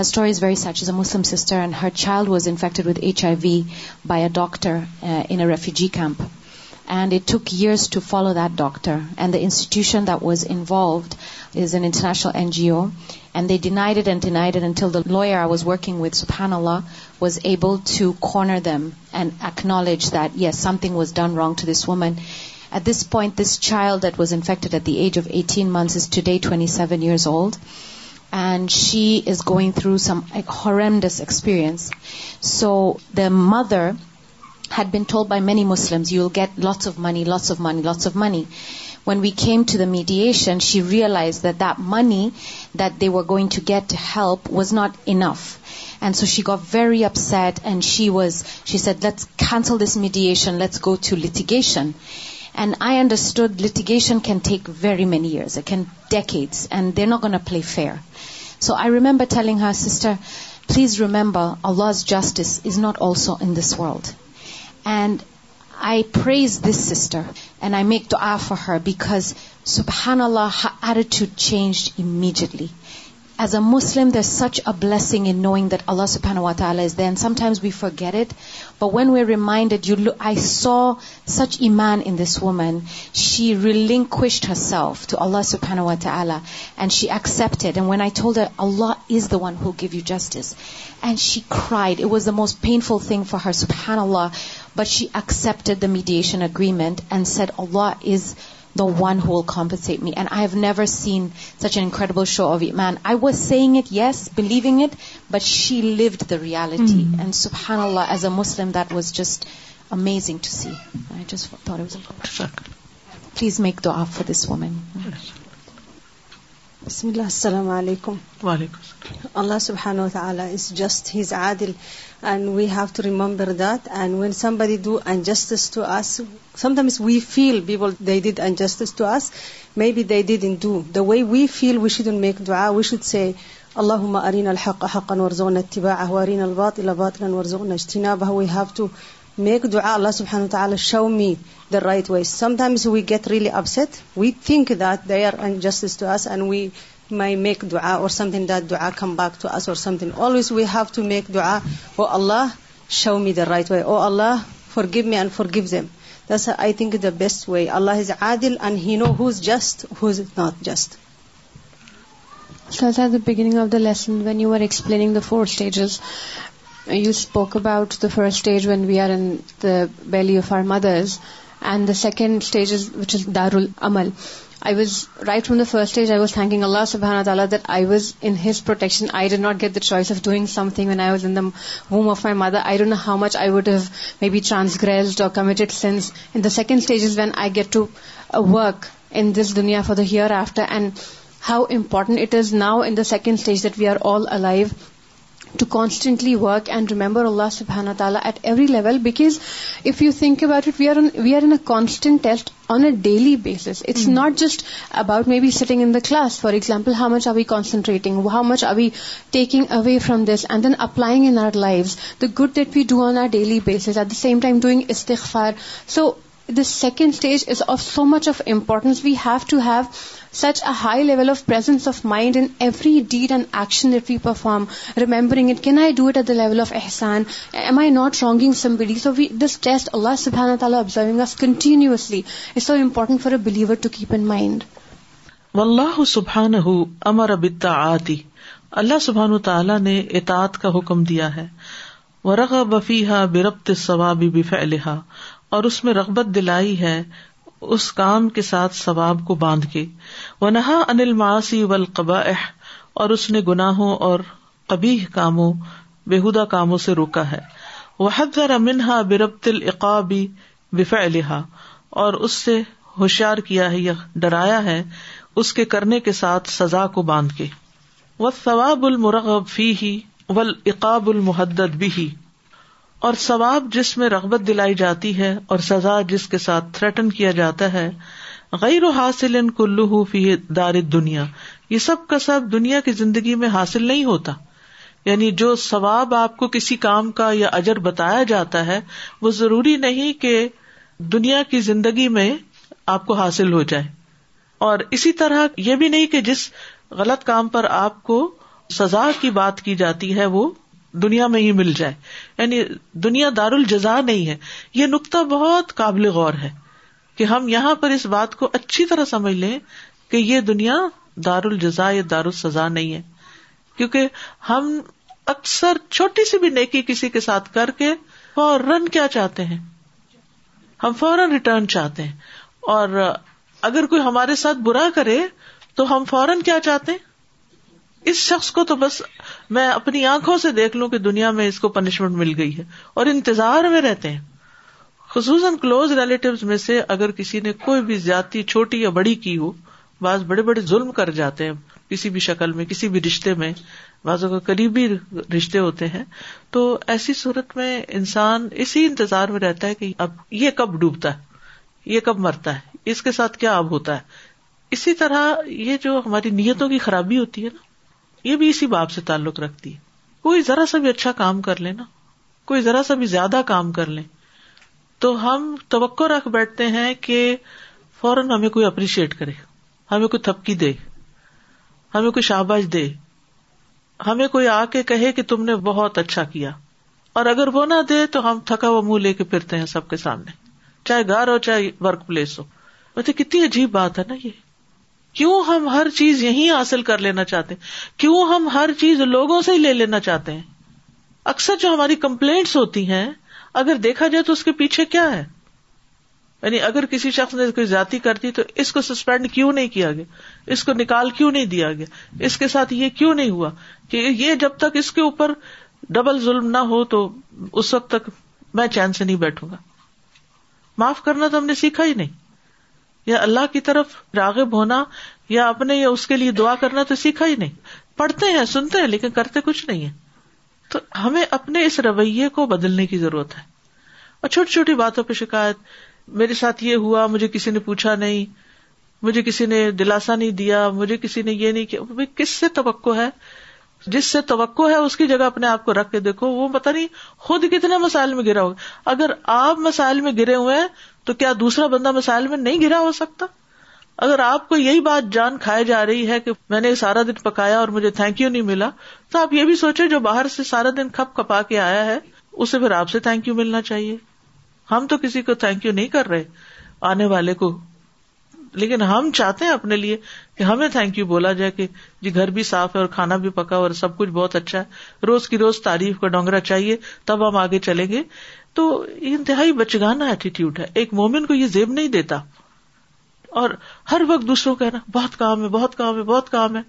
story is very sad. She's a Muslim sister and her child was infected with HIV by a doctor in a refugee camp. And it took years to follow that doctor. And the institution that was involved is an international NGO. And they denied it until the lawyer I was working with, subhanAllah, was able to corner them and acknowledge that, yes, something was done wrong to this woman. At this point, this child that was infected at the age of 18 months is today 27 years old. And she is going through some horrendous experience. So the mother had been told by many Muslims, you will get lots of money, lots of money, lots of money. When we came to the mediation, she realized that that money that they were going to get to help was not enough. And so she got very upset, and she said, let's cancel this mediation, let's go to litigation. And I understood litigation can take very many years, it can decades, and they're not going to play fair. So I remember telling her, sister, please remember Allah's justice is not also in this world. س sister and I make to off her because سبحان اللہ her to change immediately as a Muslim the such a blessing and knowing that Allah سبحان و تعالیٰ is then sometimes we forget it been we are remind you I saw such a man in this woman she really link خوش herself to اللہ سبحان و تعالی and she accepted and when I told Allah is the one who give you justice and she cried it was the most painful thing for her سبحان اللہ but she accept the mediation agreement and سٹ Allah is the one who comfort me and I have never seen such an incredible show of main I was seeing it yes believing it but she live the reality and سبحان اللہ as a Muslim that was just amazing to same please make for this woman السلام علیکم Allah and we have to remember that and when somebody do injustice to us sometimes we feel be will they did injustice to us maybe they did in do the way we feel we should make دعا we should say اللہ ارین الحق حق ان ورژون اتباع ارین الباط الباط ان ورژون اجتناب وی have to make دعا اللہ سبحانہ تعالی show me the right way sometimes we get really upset we think that they are injustice to us and we may make some thinking always we have to make do Allah show me the right O Allah forgive me and forgive this I think the best just who's not just at the beginning of the lesson when you are explaining the four stages you spoke about the first stage when we are in the value of our mothers and the second stages which is دار المل I was, right from the first stage, I was thanking Allah subhanahu wa ta'ala that I was in His protection. I did not get the choice of doing something when I was in the womb of my mother. I don't know how much I would have maybe transgressed or committed sins. And the second stage is when I get to uh, work in this dunya for the hereafter, and how important it is now in the second stage that we are all alive to constantly work and remember Allah subhanahu wa ta'ala at every level, because if you think about it, we are in a constant test on a daily basis. It's hmm. not just about maybe sitting in the class, for example, how much are we concentrating, how much are we taking away from this and then applying in our lives, the good that we do on our daily basis, at the same time doing istighfar. So the second stage is of so much of importance. We have to have such a high level offence of mind remembering it keep in mind امر سبحان اللہ سبحان تعالیٰ نے اطاعت کا حکم دیا ہے ورغب فیھا بربط الثواب بفعلھا اور اس میں رغبت دلائی ہے اس کام کے ساتھ ثواب کو باندھ کے وہ نہا انل ماسی و القبا اور اس نے گناہوں اور کبھی کاموں بےحدہ کاموں سے روکا ہے وہ ذرا منہا بربت العقابی الحا اور اس سے ہوشیار کیا ہے یا ڈرایا ہے اس کے کرنے کے ساتھ سزا کو باندھ کے وہ ثواب المرغب فی المرغبی ولعقاب المحدت بھی ہی اور ثواب جس میں رغبت دلائی جاتی ہے اور سزا جس کے ساتھ تھریٹن کیا جاتا ہے غیر و حاصل ان کلو فی دار دنیا یہ سب کا سب دنیا کی زندگی میں حاصل نہیں ہوتا یعنی جو ثواب آپ کو کسی کام کا یا اجر بتایا جاتا ہے وہ ضروری نہیں کہ دنیا کی زندگی میں آپ کو حاصل ہو جائے اور اسی طرح یہ بھی نہیں کہ جس غلط کام پر آپ کو سزا کی بات کی جاتی ہے وہ دنیا میں ہی مل جائے یعنی دنیا دار الجزا نہیں ہے یہ نقطہ بہت قابل غور ہے کہ ہم یہاں پر اس بات کو اچھی طرح سمجھ لیں کہ یہ دنیا دار الجزا یا دار السزا نہیں ہے کیونکہ ہم اکثر چھوٹی سی بھی نیکی کسی کے ساتھ کر کے فوراً کیا چاہتے ہیں ہم فوراً ریٹرن چاہتے ہیں اور اگر کوئی ہمارے ساتھ برا کرے تو ہم فوراً کیا چاہتے ہیں اس شخص کو تو بس میں اپنی آنکھوں سے دیکھ لوں کہ دنیا میں اس کو پنشمنٹ مل گئی ہے اور انتظار میں رہتے ہیں خصوصاً کلوز ریلیٹو میں سے اگر کسی نے کوئی بھی زیادتی چھوٹی یا بڑی کی ہو بعض بڑے بڑے ظلم کر جاتے ہیں کسی بھی شکل میں کسی بھی رشتے میں بعض اگر قریبی رشتے ہوتے ہیں تو ایسی صورت میں انسان اسی انتظار میں رہتا ہے کہ اب یہ کب ڈوبتا ہے یہ کب مرتا ہے اس کے ساتھ کیا اب ہوتا ہے اسی طرح یہ جو ہماری نیتوں کی خرابی ہوتی ہے نا یہ بھی اسی باب سے تعلق رکھتی ہے کوئی ذرا سا بھی اچھا کام کر لے نا کوئی ذرا سا بھی زیادہ کام کر لیں تو ہم توقع رکھ بیٹھتے ہیں کہ فوراً ہمیں کوئی اپریشیٹ کرے ہمیں کوئی تھپکی دے ہمیں کوئی شاباش دے ہمیں کوئی آ کے کہے کہ تم نے بہت اچھا کیا اور اگر وہ نہ دے تو ہم تھکا ہوا منہ لے کے پھرتے ہیں سب کے سامنے چاہے گھر ہو چاہے ورک پلیس ہو مطلب کتنی عجیب بات ہے نا یہ کیوں ہم ہر چیز یہی حاصل کر لینا چاہتے ہیں کیوں ہم ہر چیز لوگوں سے ہی لے لینا چاہتے ہیں اکثر جو ہماری کمپلینٹس ہوتی ہیں اگر دیکھا جائے تو اس کے پیچھے کیا ہے یعنی اگر کسی شخص نے کوئی زیادتی کر دی تو اس کو سسپینڈ کیوں نہیں کیا گیا اس کو نکال کیوں نہیں دیا گیا اس کے ساتھ یہ کیوں نہیں ہوا کہ یہ جب تک اس کے اوپر ڈبل ظلم نہ ہو تو اس وقت تک میں چین سے نہیں بیٹھوں گا معاف کرنا تو ہم نے سیکھا ہی نہیں یا اللہ کی طرف راغب ہونا یا اپنے یا اس کے لیے دعا کرنا تو سیکھا ہی نہیں پڑھتے ہیں سنتے ہیں لیکن کرتے کچھ نہیں ہے تو ہمیں اپنے اس رویے کو بدلنے کی ضرورت ہے اور چھوٹی چھوٹی باتوں پہ شکایت میرے ساتھ یہ ہوا مجھے کسی نے پوچھا نہیں مجھے کسی نے دلاسا نہیں دیا مجھے کسی نے یہ نہیں کیا کس سے توقع ہے جس سے توقع ہے اس کی جگہ اپنے آپ کو رکھ کے دیکھو وہ پتا نہیں خود کتنے مسائل میں گرا ہوگا اگر آپ مسائل میں گرے ہوئے ہیں تو کیا دوسرا بندہ مسائل میں نہیں گرا ہو سکتا اگر آپ کو یہی بات جان کھائے جا رہی ہے کہ میں نے سارا دن پکایا اور مجھے تھینک یو نہیں ملا تو آپ یہ بھی سوچے جو باہر سے سارا دن کھپ کھپا کے آیا ہے اسے پھر آپ سے تھینک یو ملنا چاہیے ہم تو کسی کو تھینک یو نہیں کر رہے آنے والے کو لیکن ہم چاہتے ہیں اپنے لیے کہ ہمیں تھینک یو بولا جائے کہ جی گھر بھی صاف ہے اور کھانا بھی پکا اور سب کچھ بہت اچھا ہے روز کی روز تعریف کا ڈونگرا چاہیے تب ہم آگے چلیں گے تو یہ انتہائی بچگانا ایٹی ٹیوڈ ہے ایک مومن کو یہ زیب نہیں دیتا اور ہر وقت دوسروں کہنا بہت کام ہے بہت کام ہے بہت کام ہے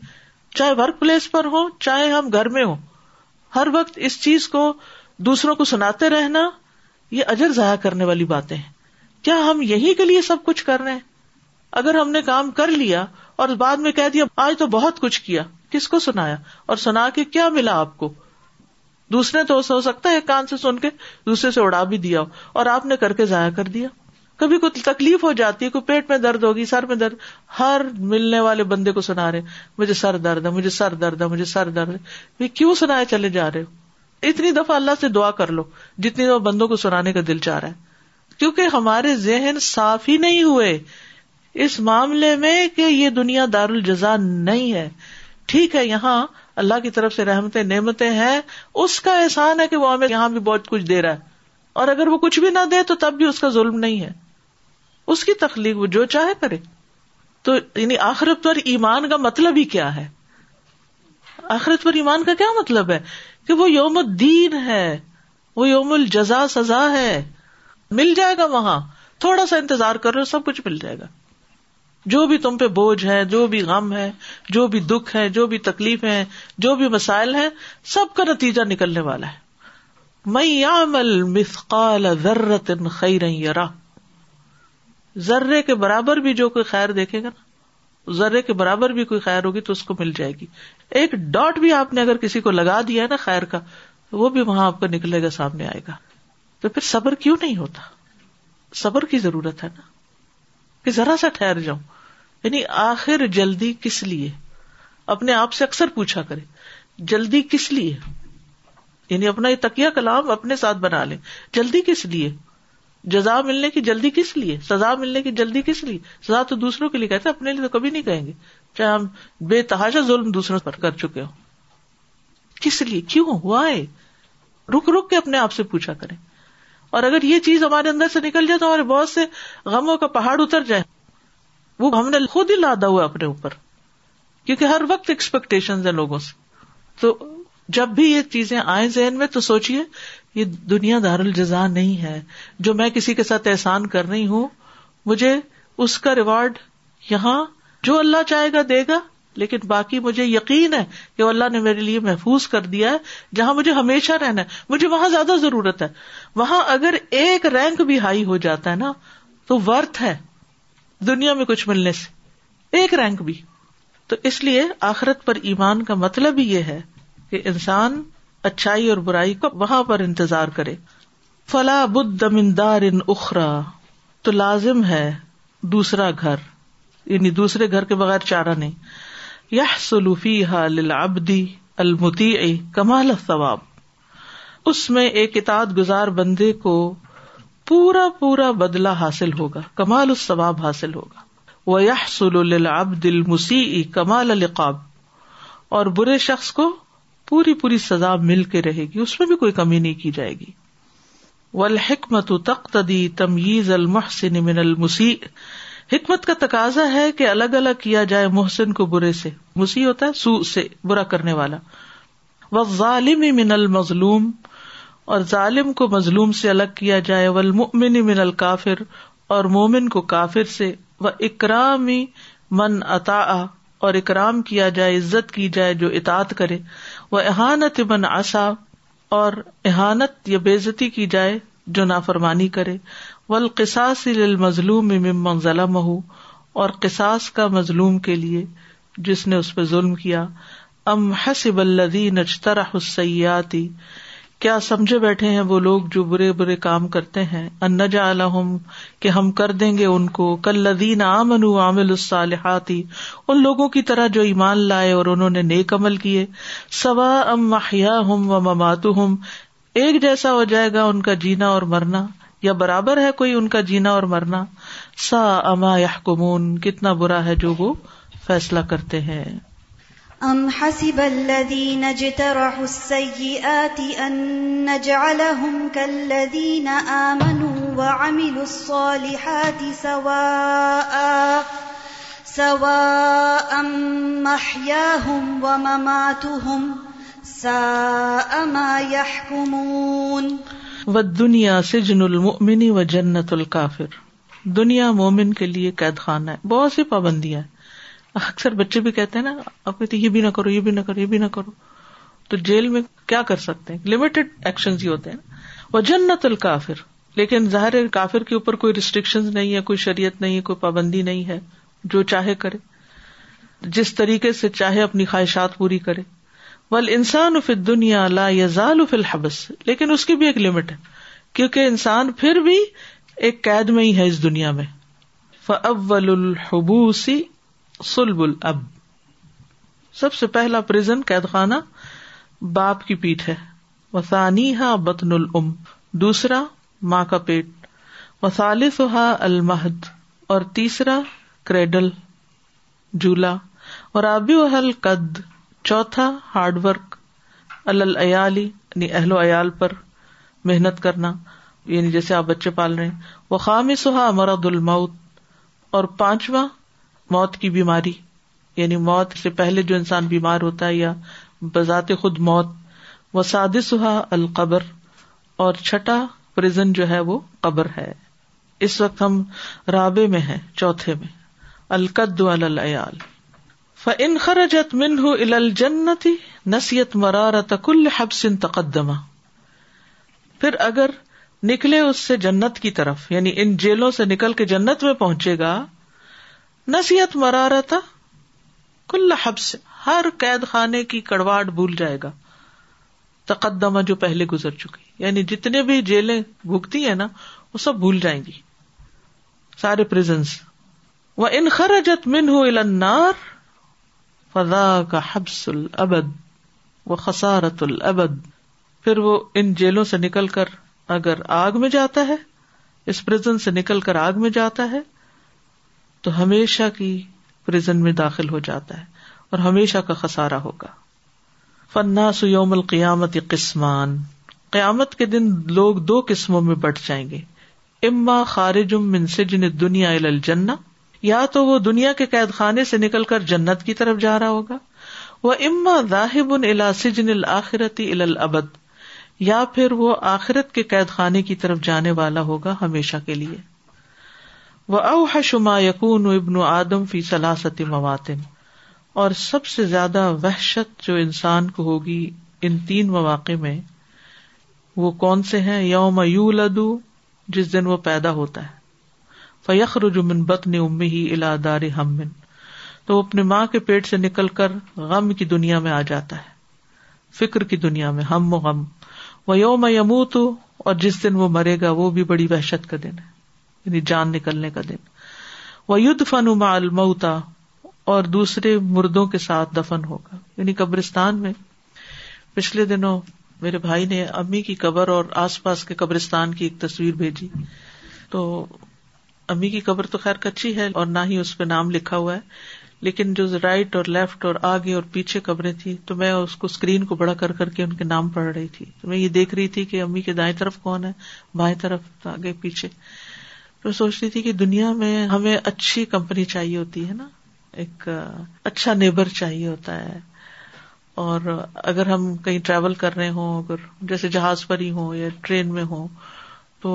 چاہے ورک پلیس پر ہو چاہے ہم گھر میں ہوں ہر وقت اس چیز کو دوسروں کو سناتے رہنا یہ اجر ضائع کرنے والی باتیں کیا ہم یہیں کے لیے سب کچھ کر رہے ہیں اگر ہم نے کام کر لیا اور بعد میں کہہ دیا آج تو بہت کچھ کیا کس کو سنایا اور سنا کے کیا ملا آپ کو دوسرے تو ہو سکتا ہے کان سے سن کے دوسرے سے اڑا بھی دیا اور آپ نے کر کے ضائع کر دیا کبھی کچھ تکلیف ہو جاتی ہے کوئی پیٹ میں درد ہوگی سر میں درد ہر ملنے والے بندے کو سنا رہے مجھے سر درد ہے مجھے سر درد ہے مجھے سر درد ہے کیوں سنا چلے جا رہے ہو اتنی دفعہ اللہ سے دعا کر لو جتنی دفعہ بندوں کو سنانے کا دل چاہ رہا ہے کیونکہ ہمارے ذہن صاف ہی نہیں ہوئے اس معاملے میں کہ یہ دنیا دار الجزا نہیں ہے ٹھیک ہے یہاں اللہ کی طرف سے رحمتیں نعمتیں ہیں اس کا احسان ہے کہ وہ ہمیں یہاں بھی بہت کچھ دے رہا ہے اور اگر وہ کچھ بھی نہ دے تو تب بھی اس کا ظلم نہیں ہے اس کی تخلیق وہ جو چاہے کرے تو یعنی آخرت پر ایمان کا مطلب ہی کیا ہے آخرت پر ایمان کا کیا مطلب ہے کہ وہ یوم الدین ہے وہ یوم الجزا سزا ہے مل جائے گا وہاں تھوڑا سا انتظار کرو سب کچھ مل جائے گا جو بھی تم پہ بوجھ ہے جو بھی غم ہے جو بھی دکھ ہے جو بھی تکلیف ہے جو بھی مسائل ہیں سب کا نتیجہ نکلنے والا ہے میں یار ذرے کے برابر بھی جو کوئی خیر دیکھے گا نا ذرے کے برابر بھی کوئی خیر ہوگی تو اس کو مل جائے گی ایک ڈاٹ بھی آپ نے اگر کسی کو لگا دیا ہے نا خیر کا وہ بھی وہاں آپ کو نکلے گا سامنے آئے گا تو پھر صبر کیوں نہیں ہوتا صبر کی ضرورت ہے نا کہ ذرا سا ٹھہر جاؤں یعنی آخر جلدی کس لیے اپنے آپ سے اکثر پوچھا کرے جلدی کس لیے یعنی اپنا یہ تکیا کلام اپنے ساتھ بنا لیں جلدی کس لیے جزا ملنے کی جلدی کس لیے سزا ملنے کی جلدی کس لیے سزا تو دوسروں کے لیے کہتے ہیں اپنے لیے تو کبھی نہیں کہیں گے چاہے ہم بے تحاشا ظلم دوسروں پر کر چکے ہوں کس لیے کیوں ہوا ہے رک رک کے اپنے آپ سے پوچھا کریں اور اگر یہ چیز ہمارے اندر سے نکل جائے تو ہمارے بہت سے غموں کا پہاڑ اتر جائے وہ ہم نے خود ہی لادا ہوا اپنے اوپر کیونکہ ہر وقت ایکسپیکٹیشن ہے لوگوں سے تو جب بھی یہ چیزیں آئے ذہن میں تو سوچیے یہ دنیا دار الجزا نہیں ہے جو میں کسی کے ساتھ احسان کر رہی ہوں مجھے اس کا ریوارڈ یہاں جو اللہ چاہے گا دے گا لیکن باقی مجھے یقین ہے کہ اللہ نے میرے لیے محفوظ کر دیا ہے جہاں مجھے ہمیشہ رہنا ہے مجھے وہاں زیادہ ضرورت ہے وہاں اگر ایک رینک بھی ہائی ہو جاتا ہے نا تو ورتھ ہے دنیا میں کچھ ملنے سے ایک رینک بھی تو اس لیے آخرت پر ایمان کا مطلب ہی یہ ہے کہ انسان اچھائی اور برائی کا وہاں پر انتظار کرے فلا بدھ دمندار ان اخرا تو لازم ہے دوسرا گھر یعنی دوسرے گھر کے بغیر چارہ نہیں یہ سلوفی ہا لبدی المتی کمال ثواب اس میں ایک اتاد گزار بندے کو پورا پورا بدلہ حاصل ہوگا کمال الثواب حاصل ہوگا وہ یا سل اب دل کمال القاب اور برے شخص کو پوری پوری سزا مل کے رہے گی اس میں بھی کوئی کمی نہیں کی جائے گی و تقتدی تمیز المحسن من المحنسی حکمت کا تقاضا ہے کہ الگ الگ کیا جائے محسن کو برے سے مسیح ہوتا ہے سو سے برا کرنے والا وہ المظلوم اور ظالم کو مظلوم سے الگ کیا جائے والمؤمن من القافر اور مومن کو کافر سے و اکرام من اطا اور اکرام کیا جائے عزت کی جائے جو اطاط کرے وہ احانت من آسا اور احانت یا بےزتی کی جائے جو نافرمانی کرے والقصاص للمظلوم مظلوم ظلم اور قساس کا مظلوم کے لیے جس نے اس پہ ظلم کیا ام حسب اللہ نجترا حسیاتی کیا سمجھے بیٹھے ہیں وہ لوگ جو برے برے کام کرتے ہیں انجا علا کہ ہم کر دیں گے ان کو کلین آمن عامل الصالحاتی ان لوگوں کی طرح جو ایمان لائے اور انہوں نے نیک عمل کیے سوا ام محیا ہم و مماتو ہم ایک جیسا ہو جائے گا ان کا جینا اور مرنا یا برابر ہے کوئی ان کا جینا اور مرنا سا اما یا کمون کتنا برا ہے جو وہ فیصلہ کرتے ہیں ام ہلدی نتر سئی آتی انالدین آ منو و متی سوا سو ام محم و مات سہمون و دنیا سے جن المنی و دنیا مومن کے لیے قید خانہ ہے بہت سی پابندیاں ہیں اکثر بچے بھی کہتے ہیں نا آپ کہتے یہ بھی نہ کرو یہ بھی نہ کرو یہ بھی نہ کرو تو جیل میں کیا کر سکتے ہیں لمیٹڈ ایکشن ہی ہوتے ہیں وہ جنت الکافر لیکن ظاہر کافر کے اوپر کوئی ریسٹرکشن نہیں ہے کوئی شریعت نہیں ہے کوئی پابندی نہیں ہے جو چاہے کرے جس طریقے سے چاہے اپنی خواہشات پوری کرے بل انسان اف دنیا لا یا ذال اف الحبس لیکن اس کی بھی ایک لمٹ ہے کیونکہ انسان پھر بھی ایک قید میں ہی ہے اس دنیا میں فل الحبوسی سلب الاب سب سے پہلا پرزن قید خانہ باپ کی پیٹ ہے وسانی ہا بتن الم دوسرا ماں کا پیٹ وسالس ہا المحد اور تیسرا کریڈل جھولا اور آبی وحل قد چوتھا ہارڈ ورک الیالی یعنی اہل ویال پر محنت کرنا یعنی جیسے آپ بچے پال رہے وہ خامی سہا مرد الموت اور پانچواں موت کی بیماری یعنی موت سے پہلے جو انسان بیمار ہوتا ہے یا بذات خود موت وہ سادس ہوا القبر اور چھٹا پرزن جو ہے وہ قبر ہے اس وقت ہم رابے میں ہے چوتھے میں القد العیال خرجت من الجنتی نصیحت مرارت کل تقدمہ پھر اگر نکلے اس سے جنت کی طرف یعنی ان جیلوں سے نکل کے جنت میں پہنچے گا نصیحت مرا کل حبس ہر قید خانے کی کڑواٹ بھول جائے گا تقدمہ جو پہلے گزر چکی یعنی جتنے بھی جیلیں بھگتی ہیں نا وہ سب بھول جائیں گی سارے وہ ان خرجت النار فضا کا حبس العبد خسارت البد پھر وہ ان جیلوں سے نکل کر اگر آگ میں جاتا ہے اس سے نکل کر آگ میں جاتا ہے تو ہمیشہ کی پرزن میں داخل ہو جاتا ہے اور ہمیشہ کا خسارا ہوگا فنا سیوم القیامت قسمان قیامت کے دن لوگ دو قسموں میں بٹ جائیں گے اما خارج من سجن دنیا الجنا یا تو وہ دنیا کے قید خانے سے نکل کر جنت کی طرف جا رہا ہوگا وہ اما ذاہب الا سجن الآخرتی الا العبد یا پھر وہ آخرت کے قید خانے کی طرف جانے والا ہوگا ہمیشہ کے لیے و اوح شما یقون ابن و آدم فی سلاست مواتن اور سب سے زیادہ وحشت جو انسان کو ہوگی ان تین مواقع میں وہ کون سے ہیں یوم یو لدو جس دن وہ پیدا ہوتا ہے فیخر جمن بت نے امی الا دار ہمن تو وہ اپنی ماں کے پیٹ سے نکل کر غم کی دنیا میں آ جاتا ہے فکر کی دنیا میں ہم و غم وہ یوم یمو تو اور جس دن وہ مرے گا وہ بھی بڑی وحشت کا دن ہے یعنی جان نکلنے کا دن وہ المتا اور دوسرے مردوں کے ساتھ دفن ہوگا یعنی قبرستان میں پچھلے دنوں میرے بھائی نے امی کی قبر اور آس پاس کے قبرستان کی ایک تصویر بھیجی تو امی کی قبر تو خیر کچی ہے اور نہ ہی اس پہ نام لکھا ہوا ہے لیکن جو رائٹ اور لیفٹ اور آگے اور پیچھے قبریں تھی تو میں اس کو اسکرین کو بڑا کر کر کے ان کے نام پڑھ رہی تھی تو میں یہ دیکھ رہی تھی کہ امی کے دائیں طرف کون ہے بائیں طرف آگے پیچھے سوچ رہی تھی کہ دنیا میں ہمیں اچھی کمپنی چاہیے ہوتی ہے نا ایک اچھا نیبر چاہیے ہوتا ہے اور اگر ہم کہیں ٹریول کر رہے ہوں اگر جیسے جہاز پر ہی ہوں یا ٹرین میں ہوں تو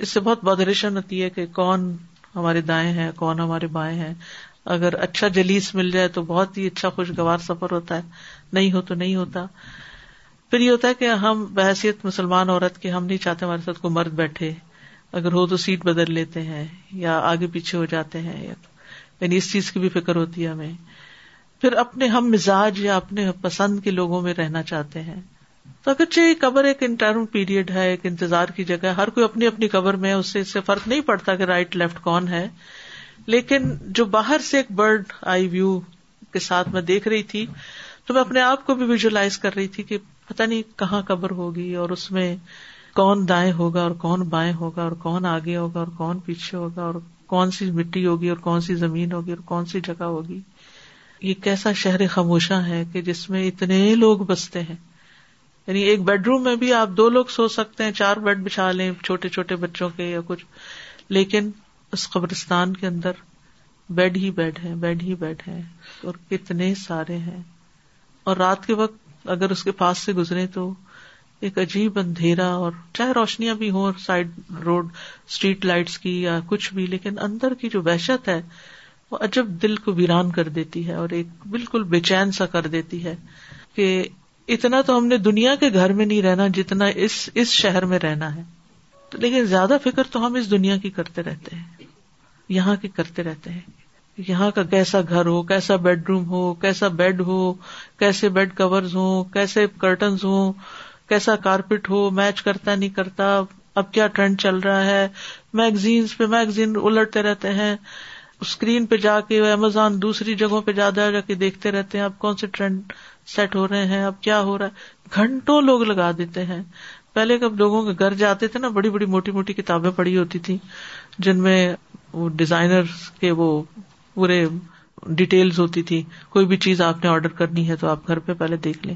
اس سے بہت بادریشن ہوتی ہے کہ کون ہمارے دائیں ہیں کون ہمارے بائیں ہیں اگر اچھا جلیس مل جائے تو بہت ہی اچھا خوشگوار سفر ہوتا ہے نہیں ہو تو نہیں ہوتا پھر یہ ہوتا ہے کہ ہم بحثیت مسلمان عورت کے ہم نہیں چاہتے ہمارے ساتھ کوئی مرد بیٹھے اگر ہو تو سیٹ بدل لیتے ہیں یا آگے پیچھے ہو جاتے ہیں یا یعنی اس چیز کی بھی فکر ہوتی ہے ہمیں پھر اپنے ہم مزاج یا اپنے پسند کے لوگوں میں رہنا چاہتے ہیں تو اگرچہ قبر ایک انٹرم پیریڈ ہے ایک انتظار کی جگہ ہر کوئی اپنی اپنی قبر میں اس سے اس سے فرق نہیں پڑتا کہ رائٹ لیفٹ کون ہے لیکن جو باہر سے ایک برڈ آئی ویو کے ساتھ میں دیکھ رہی تھی تو میں اپنے آپ کو بھی ویژلائز کر رہی تھی کہ پتا نہیں کہاں قبر ہوگی اور اس میں کون دائیں ہوگا اور کون بائیں ہوگا اور کون آگے ہوگا اور کون پیچھے ہوگا اور کون سی مٹی ہوگی اور کون سی زمین ہوگی اور کون سی جگہ ہوگی یہ کیسا شہر خاموشاں ہے کہ جس میں اتنے لوگ بستے ہیں یعنی ایک بیڈ روم میں بھی آپ دو لوگ سو سکتے ہیں چار بیڈ بچھا لیں چھوٹے چھوٹے بچوں کے یا کچھ لیکن اس قبرستان کے اندر بیڈ ہی بیڈ ہے بیڈ ہی بیڈ ہے اور کتنے سارے ہیں اور رات کے وقت اگر اس کے پاس سے گزرے تو ایک عجیب اندھیرا اور چاہے روشنیاں بھی ہوں سائڈ روڈ اسٹریٹ لائٹس کی یا کچھ بھی لیکن اندر کی جو وحشت ہے وہ عجب دل کو ویران کر دیتی ہے اور ایک بالکل بے چین سا کر دیتی ہے کہ اتنا تو ہم نے دنیا کے گھر میں نہیں رہنا جتنا اس اس شہر میں رہنا ہے تو لیکن زیادہ فکر تو ہم اس دنیا کی کرتے رہتے ہیں یہاں کی کرتے رہتے ہیں یہاں کا کیسا گھر ہو کیسا بیڈ روم ہو کیسا بیڈ ہو کیسے بیڈ کورز ہوں کیسے کرٹنز ہوں کیسا کارپیٹ ہو میچ کرتا نہیں کرتا اب کیا ٹرینڈ چل رہا ہے میگزینس پہ میگزین الٹتے رہتے ہیں اسکرین پہ جا کے امیزون دوسری جگہوں پہ زیادہ جا کے دیکھتے رہتے ہیں اب کون سے ٹرینڈ سیٹ ہو رہے ہیں اب کیا ہو رہا ہے گھنٹوں لوگ لگا دیتے ہیں پہلے لوگوں کے گھر جاتے تھے نا بڑی بڑی موٹی موٹی کتابیں پڑھی ہوتی تھی جن میں وہ ڈیزائنر کے وہ پورے ڈیٹیلز ہوتی تھی کوئی بھی چیز آپ نے آرڈر کرنی ہے تو آپ گھر پہ پہلے دیکھ لیں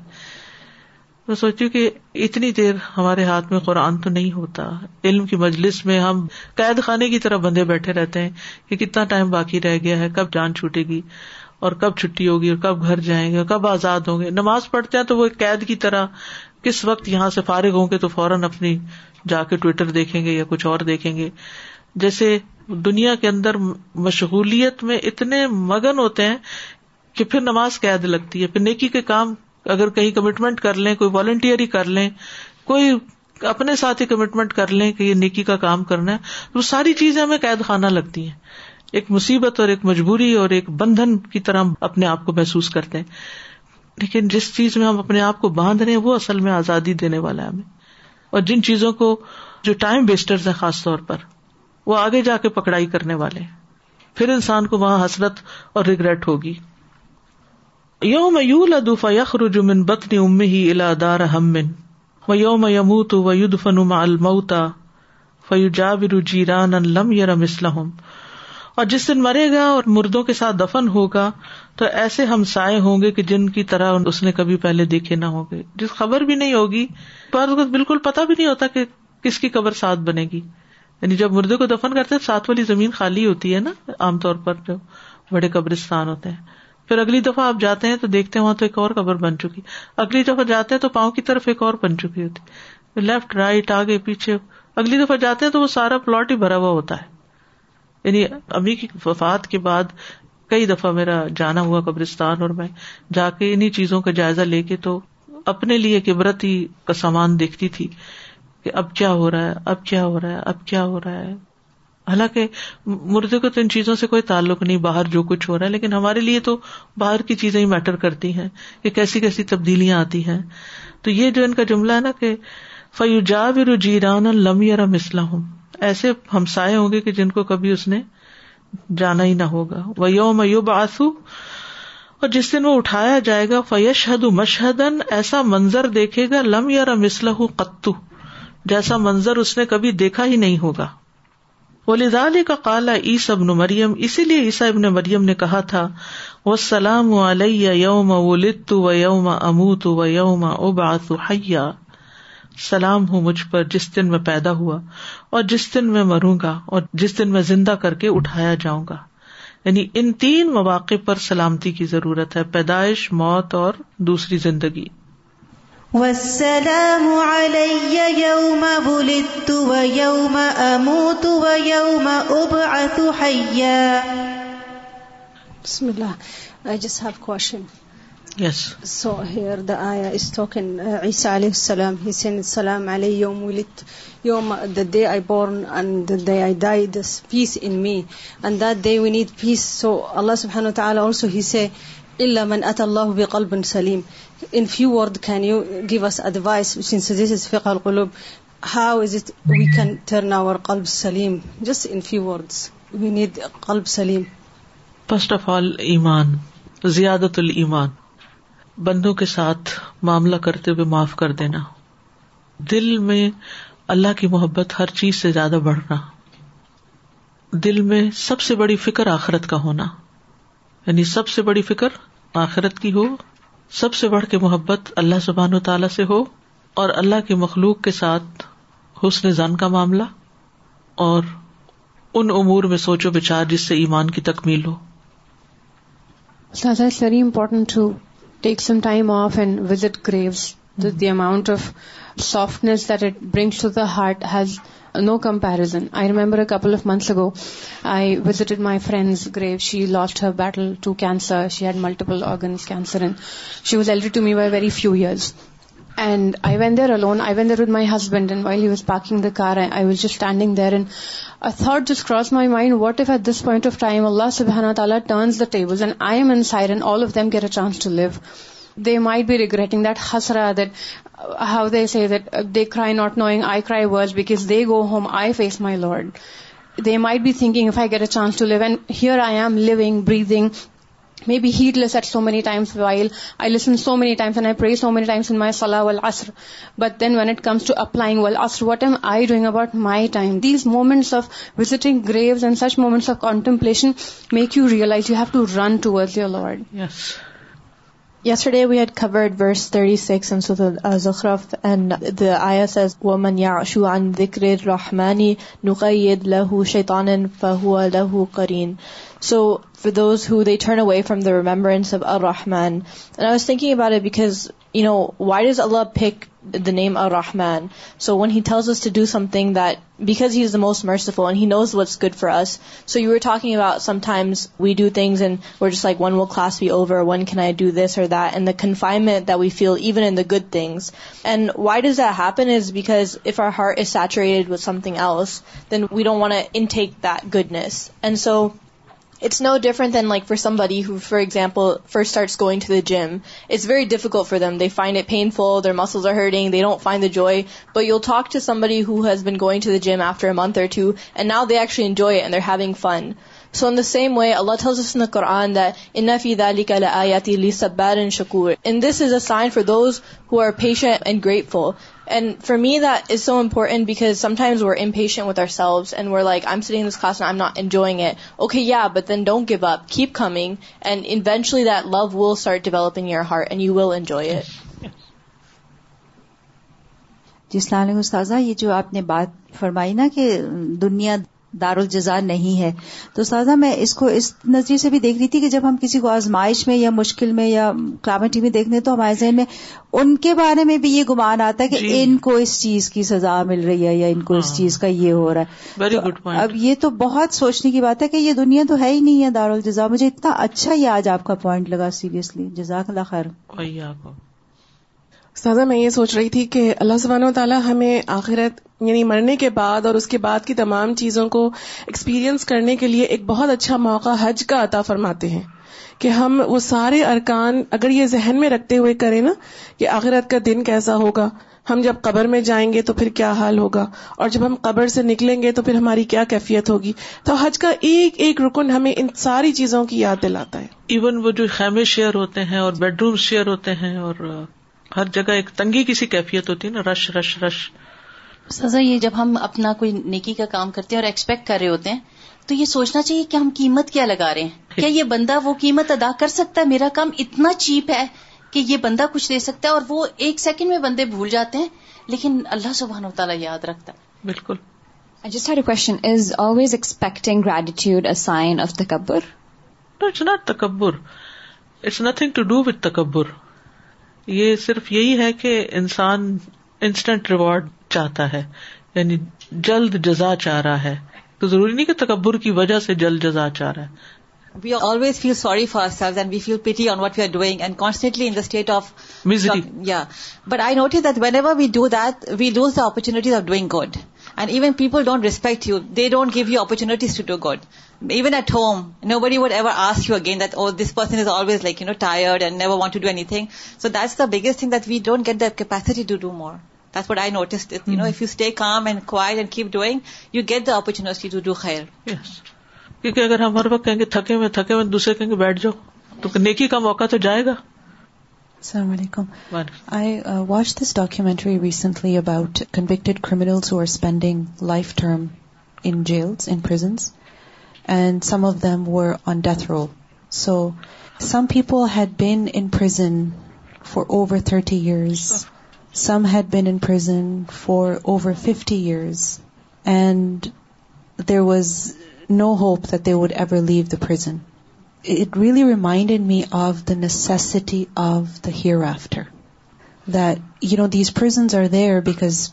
میں ہوں کہ اتنی دیر ہمارے ہاتھ میں قرآن تو نہیں ہوتا علم کی مجلس میں ہم قید خانے کی طرح بندھے بیٹھے رہتے ہیں کہ کتنا ٹائم باقی رہ گیا ہے کب جان چھوٹے گی اور کب چھٹی ہوگی اور کب گھر جائیں گے اور کب آزاد ہوں گے نماز پڑھتے ہیں تو وہ ایک قید کی طرح کس وقت یہاں سے فارغ ہوں گے تو فوراً اپنی جا کے ٹویٹر دیکھیں گے یا کچھ اور دیکھیں گے جیسے دنیا کے اندر مشغولیت میں اتنے مگن ہوتے ہیں کہ پھر نماز قید لگتی ہے پھر نیکی کے کام اگر کہیں کمٹمنٹ کر لیں کوئی والنٹیئر ہی کر لیں کوئی اپنے ساتھ ہی کمٹمنٹ کر لیں کہ یہ نیکی کا کام کرنا ہے وہ ساری چیزیں ہمیں قید خانہ لگتی ہیں ایک مصیبت اور ایک مجبوری اور ایک بندھن کی طرح ہم اپنے آپ کو محسوس کرتے ہیں لیکن جس چیز میں ہم اپنے آپ کو باندھ رہے ہیں وہ اصل میں آزادی دینے والا ہے ہمیں اور جن چیزوں کو جو ٹائم ویسٹرز ہیں خاص طور پر وہ آگے جا کے پکڑائی کرنے والے ہیں پھر انسان کو وہاں حسرت اور ریگریٹ ہوگی یوم یو الفا یخر بتنی ہمن و یوم و لم یم وسلم اور جس دن مرے گا اور مردوں کے ساتھ دفن ہوگا تو ایسے ہمسائے ہوں گے کہ جن کی طرح اس نے کبھی پہلے دیکھے نہ ہوگے جس خبر بھی نہیں ہوگی پر بالکل پتا بھی نہیں ہوتا کہ کس کی قبر ساتھ بنے گی یعنی جب مردے کو دفن کرتے ساتھ والی زمین خالی ہوتی ہے نا عام طور پر جو بڑے قبرستان ہوتے ہیں پھر اگلی دفعہ آپ جاتے ہیں تو دیکھتے وہاں تو ایک اور قبر بن چکی اگلی دفعہ جاتے ہیں تو پاؤں کی طرف ایک اور بن چکی ہوتی لیفٹ رائٹ آگے پیچھے اگلی دفعہ جاتے ہیں تو وہ سارا پلاٹ ہی بھرا ہوا ہوتا ہے یعنی امی کی وفات کے بعد کئی دفعہ میرا جانا ہوا قبرستان اور میں جا کے انہیں چیزوں کا جائزہ لے کے تو اپنے لیے قبرتی ہی کا سامان دیکھتی تھی کہ اب کیا ہو رہا ہے اب کیا ہو رہا ہے اب کیا ہو رہا ہے حالانکہ مردے کو تو ان چیزوں سے کوئی تعلق نہیں باہر جو کچھ ہو رہا ہے لیکن ہمارے لیے تو باہر کی چیزیں ہی میٹر کرتی ہیں کہ کیسی کیسی تبدیلیاں آتی ہیں تو یہ جو ان کا جملہ ہے نا کہ فیو جا بیران لم یار مسلح ایسے ہمسائے ہوں گے کہ جن کو کبھی اس نے جانا ہی نہ ہوگا یو میو باسو اور جس دن وہ اٹھایا جائے گا فیش ہد مشہد ایسا منظر دیکھے گا لم یار مسلح قطو جیسا منظر اس نے کبھی دیکھا ہی نہیں ہوگا کا کالا عیس ابن مریم اسی لیے ابن مریم نے کہا تھا وہ سلام و علیہ یوم و لت و یوم امو تو و یوم او حیا سلام ہوں مجھ پر جس دن میں پیدا ہوا اور جس دن میں مروں گا اور جس دن میں زندہ کر کے اٹھایا جاؤں گا یعنی ان تین مواقع پر سلامتی کی ضرورت ہے پیدائش موت اور دوسری زندگی والسلام علی یوم بلدت و یوم اموت و یوم ابعث حیا I just have question. Yes. So here the ayah is talking uh, Isa alayhi salam. He said, Salam alayhi yawm ulit. Yawm, the day I born and the day I die, there's peace in me. And that day we need peace. So Allah subhanahu wa ta'ala also, He said, من بقلب first of all ایمان زیادت المان بندوں کے ساتھ معاملہ کرتے ہوئے معاف کر دینا دل میں اللہ کی محبت ہر چیز سے زیادہ بڑھنا دل میں سب سے بڑی فکر آخرت کا ہونا یعنی سب سے بڑی فکر آخرت کی ہو سب سے بڑھ کے محبت اللہ سبحان و تعالی سے ہو اور اللہ کی مخلوق کے ساتھ حسن زن کا معاملہ اور ان امور میں سوچو بچار جس سے ایمان کی تکمیل ہو very important to take some time off and visit graves the amount of softness that it brings to the heart has no comparison. I remember a couple of months ago, I visited my friend's grave. She lost her battle to cancer. She had multiple organs, cancer, and she was elder to me by very few years. And I went there alone. I went there with my husband, and while he was parking the car, I was just standing there, and a thought just crossed my mind, what if at this point of time Allah subhanahu wa ta'ala turns the tables and I am inside and all of them get a chance to live? They might be regretting that hasra, that uh, how they say that uh, they cry not knowing I cry words because they go home, I face my Lord. They might be thinking, if I get a chance to live, and here I am living, breathing, maybe heedless at so many times, while I listen so many times and I pray so many times in my salah wal asr. But then when it comes to applying wal asr, what am I doing about my time? These moments of visiting graves and such moments of contemplation make you realize you have to run towards your Lord. Yes. Yesterday we had covered verse 36 in Surah Al-Zukhruf and the ayah says, وَمَنْ يَعْشُ عَنْ ذِكْرِ الرَّحْمَنِ نُقَيِّدْ لَهُ شَيْطَانًا فَهُوَ لَهُ قَرِينٌ So for those who they turn away from the remembrance of Ar-Rahman. And I was thinking about it because, you know, why does Allah pick the name Ar-Rahman? So when He tells us to do something that, because He is the most merciful and He knows what's good for us. So you were talking about sometimes we do things and we're just like, when will class be over? When can I do this or that? And the confinement that we feel even in the good things. And why does that happen is because if our heart is saturated with something else, then we don't want to intake that goodness. And so it's not different than like for somebody for example first going to the gym it's very difficult for them they find fine the guy who has been going to the gym after months نا there show enjoyed there have fun so in the same way Allah قرآن دا فی دلی شکور in this is a sign for those her patient and grateful And for me, that is so important because sometimes we're impatient with ourselves and we're like, I'm sitting in this class and I'm not enjoying it. Okay, yeah, but then don't give up. Keep coming. And eventually that love will start developing in your heart and you will enjoy it. جی السلام علیکم استاذہ یہ جو آپ نے بات فرمائی نا کہ دنیا دار الجزا نہیں ہے تو سازا میں اس کو اس نظریے سے بھی دیکھ رہی تھی کہ جب ہم کسی کو آزمائش میں یا مشکل میں یا کلامٹی میں دیکھنے تو ہمارے ذہن میں ان کے بارے میں بھی یہ گمان آتا ہے کہ جی۔ ان کو اس چیز کی سزا مل رہی ہے یا ان کو اس ہاں۔ چیز کا یہ ہو رہا ہے اب یہ تو بہت سوچنے کی بات ہے کہ یہ دنیا تو ہے ہی نہیں ہے الجزا مجھے اتنا اچھا یہ آج آپ کا پوائنٹ لگا سیریسلی جزاک اللہ خیر سادہ میں یہ سوچ رہی تھی کہ اللہ سبحانہ و تعالیٰ ہمیں آخرت یعنی مرنے کے بعد اور اس کے بعد کی تمام چیزوں کو ایکسپیرئنس کرنے کے لیے ایک بہت اچھا موقع حج کا عطا فرماتے ہیں کہ ہم وہ سارے ارکان اگر یہ ذہن میں رکھتے ہوئے کریں نا کہ آخرت کا دن کیسا ہوگا ہم جب قبر میں جائیں گے تو پھر کیا حال ہوگا اور جب ہم قبر سے نکلیں گے تو پھر ہماری کیا کیفیت ہوگی تو حج کا ایک ایک رکن ہمیں ان ساری چیزوں کی یاد دلاتا ہے ایون وہ جو خیمے شیئر ہوتے ہیں اور بیڈ روم شیئر ہوتے ہیں اور ہر جگہ ایک تنگی کی سی کیفیت ہوتی ہے نا رش رش رش سزا یہ جب ہم اپنا کوئی نیکی کا کام کرتے ہیں اور ایکسپیکٹ کر رہے ہوتے ہیں تو یہ سوچنا چاہیے کہ ہم قیمت کیا لگا رہے ہیں کیا یہ بندہ وہ قیمت ادا کر سکتا ہے میرا کام اتنا چیپ ہے کہ یہ بندہ کچھ دے سکتا ہے اور وہ ایک سیکنڈ میں بندے بھول جاتے ہیں لیکن اللہ سبحان و تعالیٰ یاد رکھتا ہے بالکل question is always expecting sign of تکبر تکبر تکبر it's it's nothing to do with یہ صرف یہی ہے کہ انسان انسٹنٹ ریوارڈ چاہتا ہے یعنی جلد جزا چاہ رہا ہے تو ضروری نہیں کہ تکبر کی وجہ سے جلد جزا چاہ رہا ہے we always feel sorry for selves and we feel pity on what we are doing and constantly in state of یا but I note that whenever we do that we lose the opportunities of doing good and even people don't respect you they don't give you opportunities to do good even at home nobody would ever ask you again this person is always like you know tired and never want to do anything so that's the biggest thing that we don't get the capacity to do more more what I notice you you know if stay calm and and keep doing you get the opportunity to do doer کیونکہ اگر ہم ہر وقت کہیں گے تھکے ہوئے تھکے ہوئے دوسرے کہیں گے بیٹھ جاؤ تو نیکی کا موقع تو جائے گا Assalamu alaikum. I uh, watched this documentary recently about convicted criminals who are spending life term in jails, in prisons, and some of them were on death row. So some people had been in prison for over 30 years. Some had been in prison for over 50 years. And there was no hope that they would ever leave the prison it really reminded me of the necessity of the hereafter. That, these prisons are there because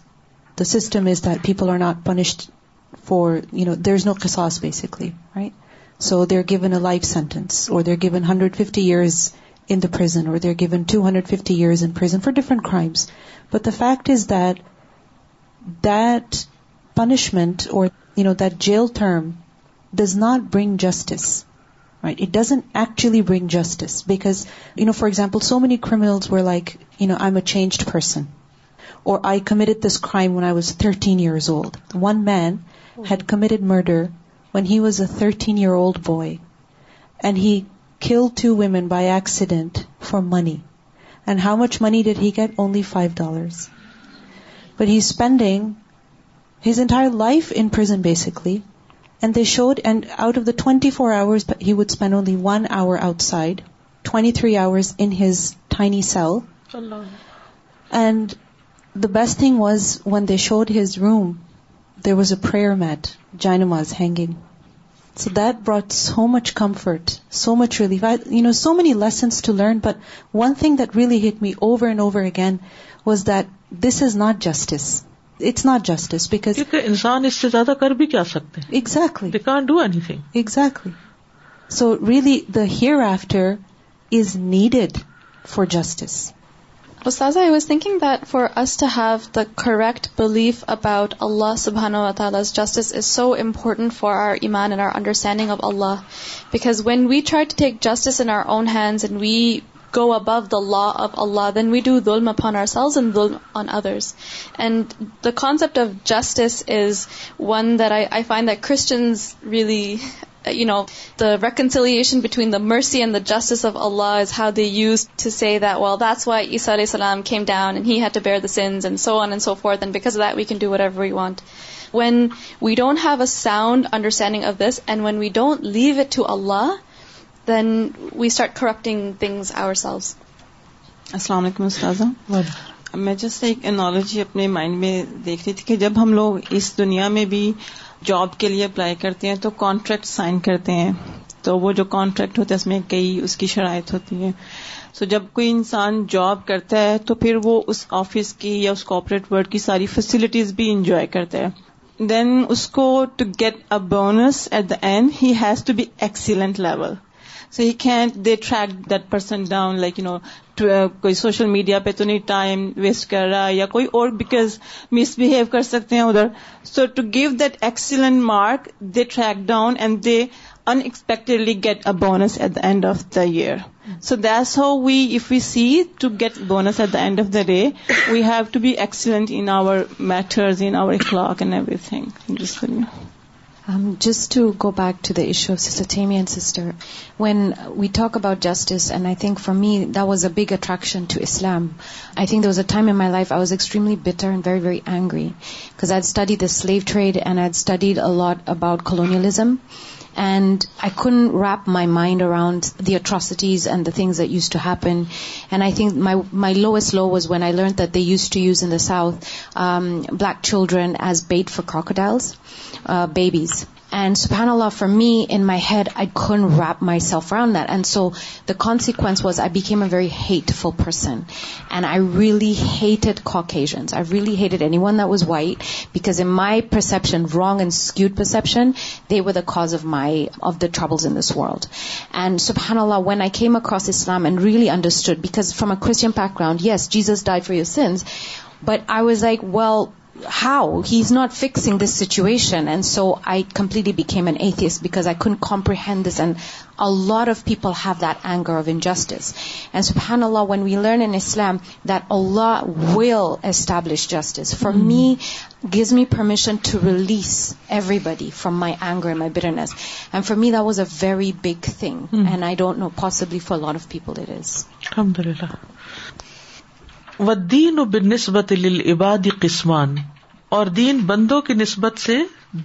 the system is that people are not punished for, there's no qisas basically, right? So they're given a life sentence, or they're given 150 years in the prison, or they're given 250 years in prison for different crimes. But the fact is that punishment or, that jail term does not bring justice right? It doesn't actually bring justice because, for example, so many criminals were like, I'm a changed person. Or I committed this crime when I was 13 years old. One man had committed murder when he was a 13-year-old boy. And he killed two women by accident for money. And how much money did he get? Only $5. But he's spending his entire life in prison, basically, and they showed, and out of the 24 hours, he would spend only 1 hour outside, 23 hours in his tiny cell. Allah. And the best thing was, when they showed his room, there was a prayer mat, Jainamas hanging. So that brought so much comfort, so much relief. So many lessons to learn, but one thing that really hit me over and over again was that this is not justice. It's not justice because انسان اس سے زیادہ کر بھی کیا سکتے exactly exactly do anything so the hereafter is needed for justice for us to have the correct belief about Allah و تعالی justice is so important for our and our understanding of Allah because when we try to take justice in our own hands and we go above the law of Allah, then we do dhulm upon ourselves and dhulm on others. And the concept of justice is one that I find that Christians really, the reconciliation between the mercy and the justice of Allah is how they use to say that, well, that's why Isa alayhi salam came down and he had to bear the sins and so on and so forth, and because of that we can do whatever we want. When we don't have a sound understanding of this, and when we don't leave it to Allah السلام علیکم استاذ میں just ایک analogy اپنے mind میں دیکھ رہی تھی کہ جب ہم لوگ اس دنیا میں بھی جاب کے لیے اپلائی کرتے ہیں تو کانٹریکٹ سائن کرتے ہیں تو وہ جو کانٹریکٹ ہوتا ہے اس میں کئی اس کی شرائط ہوتی ہیں سو جب کوئی انسان جاب کرتا ہے تو پھر وہ اس آفس کی یا اس کوپریٹ ورڈ کی ساری فیسلٹیز بھی انجوائے کرتا ہے دین اس کو to get a bonus at the end he has to be excellent level so he can they track that person down like you know کوئی سوشل میڈیا پہ تو نہیں ٹائم ویسٹ کر رہا یا کوئی اور بیکاز مسبہیو کر سکتے ہیں ادھر so to give that excellent mark they track down and they expectedly get a bonus at the end of the year so that's how we if you see to get bonus at the end of the day we have to be excellent in our matters in our clock and everything Um, just to go back to the issue of Sister Tammy and Sister, when we talk about justice, and I think for me that was a big attraction to Islam. I think there was a time in my life I was extremely bitter and very, very angry because I'd studied the slave trade and I'd studied a lot about colonialism. And I couldn't wrap my mind around the atrocities and the things that used to happen. And I think my lowest low was when I learned that they used to use in the South um, black children as bait for crocodiles. Uh, babies. And subhanAllah, for me, in my head, I couldn't wrap myself around that. And so the consequence was I became a very hateful person. And I really hated Caucasians. I really hated anyone that was white, because in my perception, wrong and skewed perception, they were the cause of the troubles in this world. And subhanAllah, when I came across Islam and really understood, because from a Christian background, yes, Jesus died for your sins, but I was like, well, how? He's not fixing this situation. And so I completely became an atheist because I couldn't comprehend this. And a lot of people have that anger of injustice. And subhanAllah, when we learn in Islam that Allah will establish justice, for mm-hmm. me, gives me permission to release everybody from my anger and my bitterness. And for me, that was a very big thing. Mm-hmm. And I don't know, possibly for a lot of people it is. Alhamdulillah. و دین نسبت لباد قسمان اور دین بندوں کی نسبت سے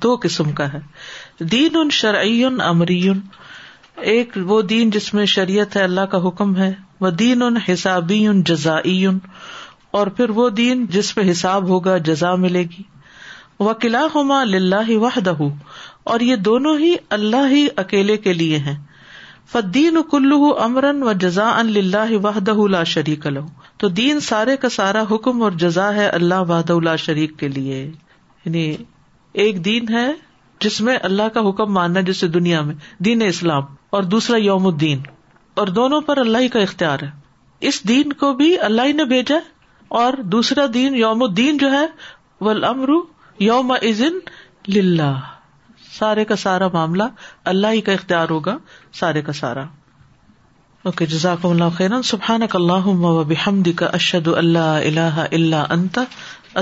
دو قسم کا ہے دین ان شرعی امری ایک وہ دین جس میں شریعت ہے اللہ کا حکم ہے وہ دین ان ان حسابی جزائی اور پھر وہ دین جس پہ حساب ہوگا جزا ملے گی وہ قلعہ ما لاہ و دہ اور یہ دونوں ہی اللہ ہی اکیلے کے لیے ہیں فدین کلو امرن و جزا ان لاہ لہ لا شریک لہو تو دین سارے کا سارا حکم اور جزا ہے اللہ وحد اللہ شریک کے لیے یعنی ایک دین ہے جس میں اللہ کا حکم ماننا جسے دنیا میں دین اسلام اور دوسرا یوم الدین اور دونوں پر اللہ کا اختیار ہے اس دین کو بھی اللہ نے بھیجا اور دوسرا دین یوم الدین جو ہے ول یوم ازن لہ سارے کا سارا معاملہ اللہ ہی کا اختیار ہوگا سارے کا سارا اوکے جزاک اللہ سبحان کا اللہ و بحمد اشد اللہ اللہ اللہ انت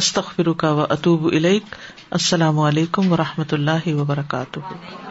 استخ کا و اطوب السلام علیکم و رحمۃ اللہ وبرکاتہ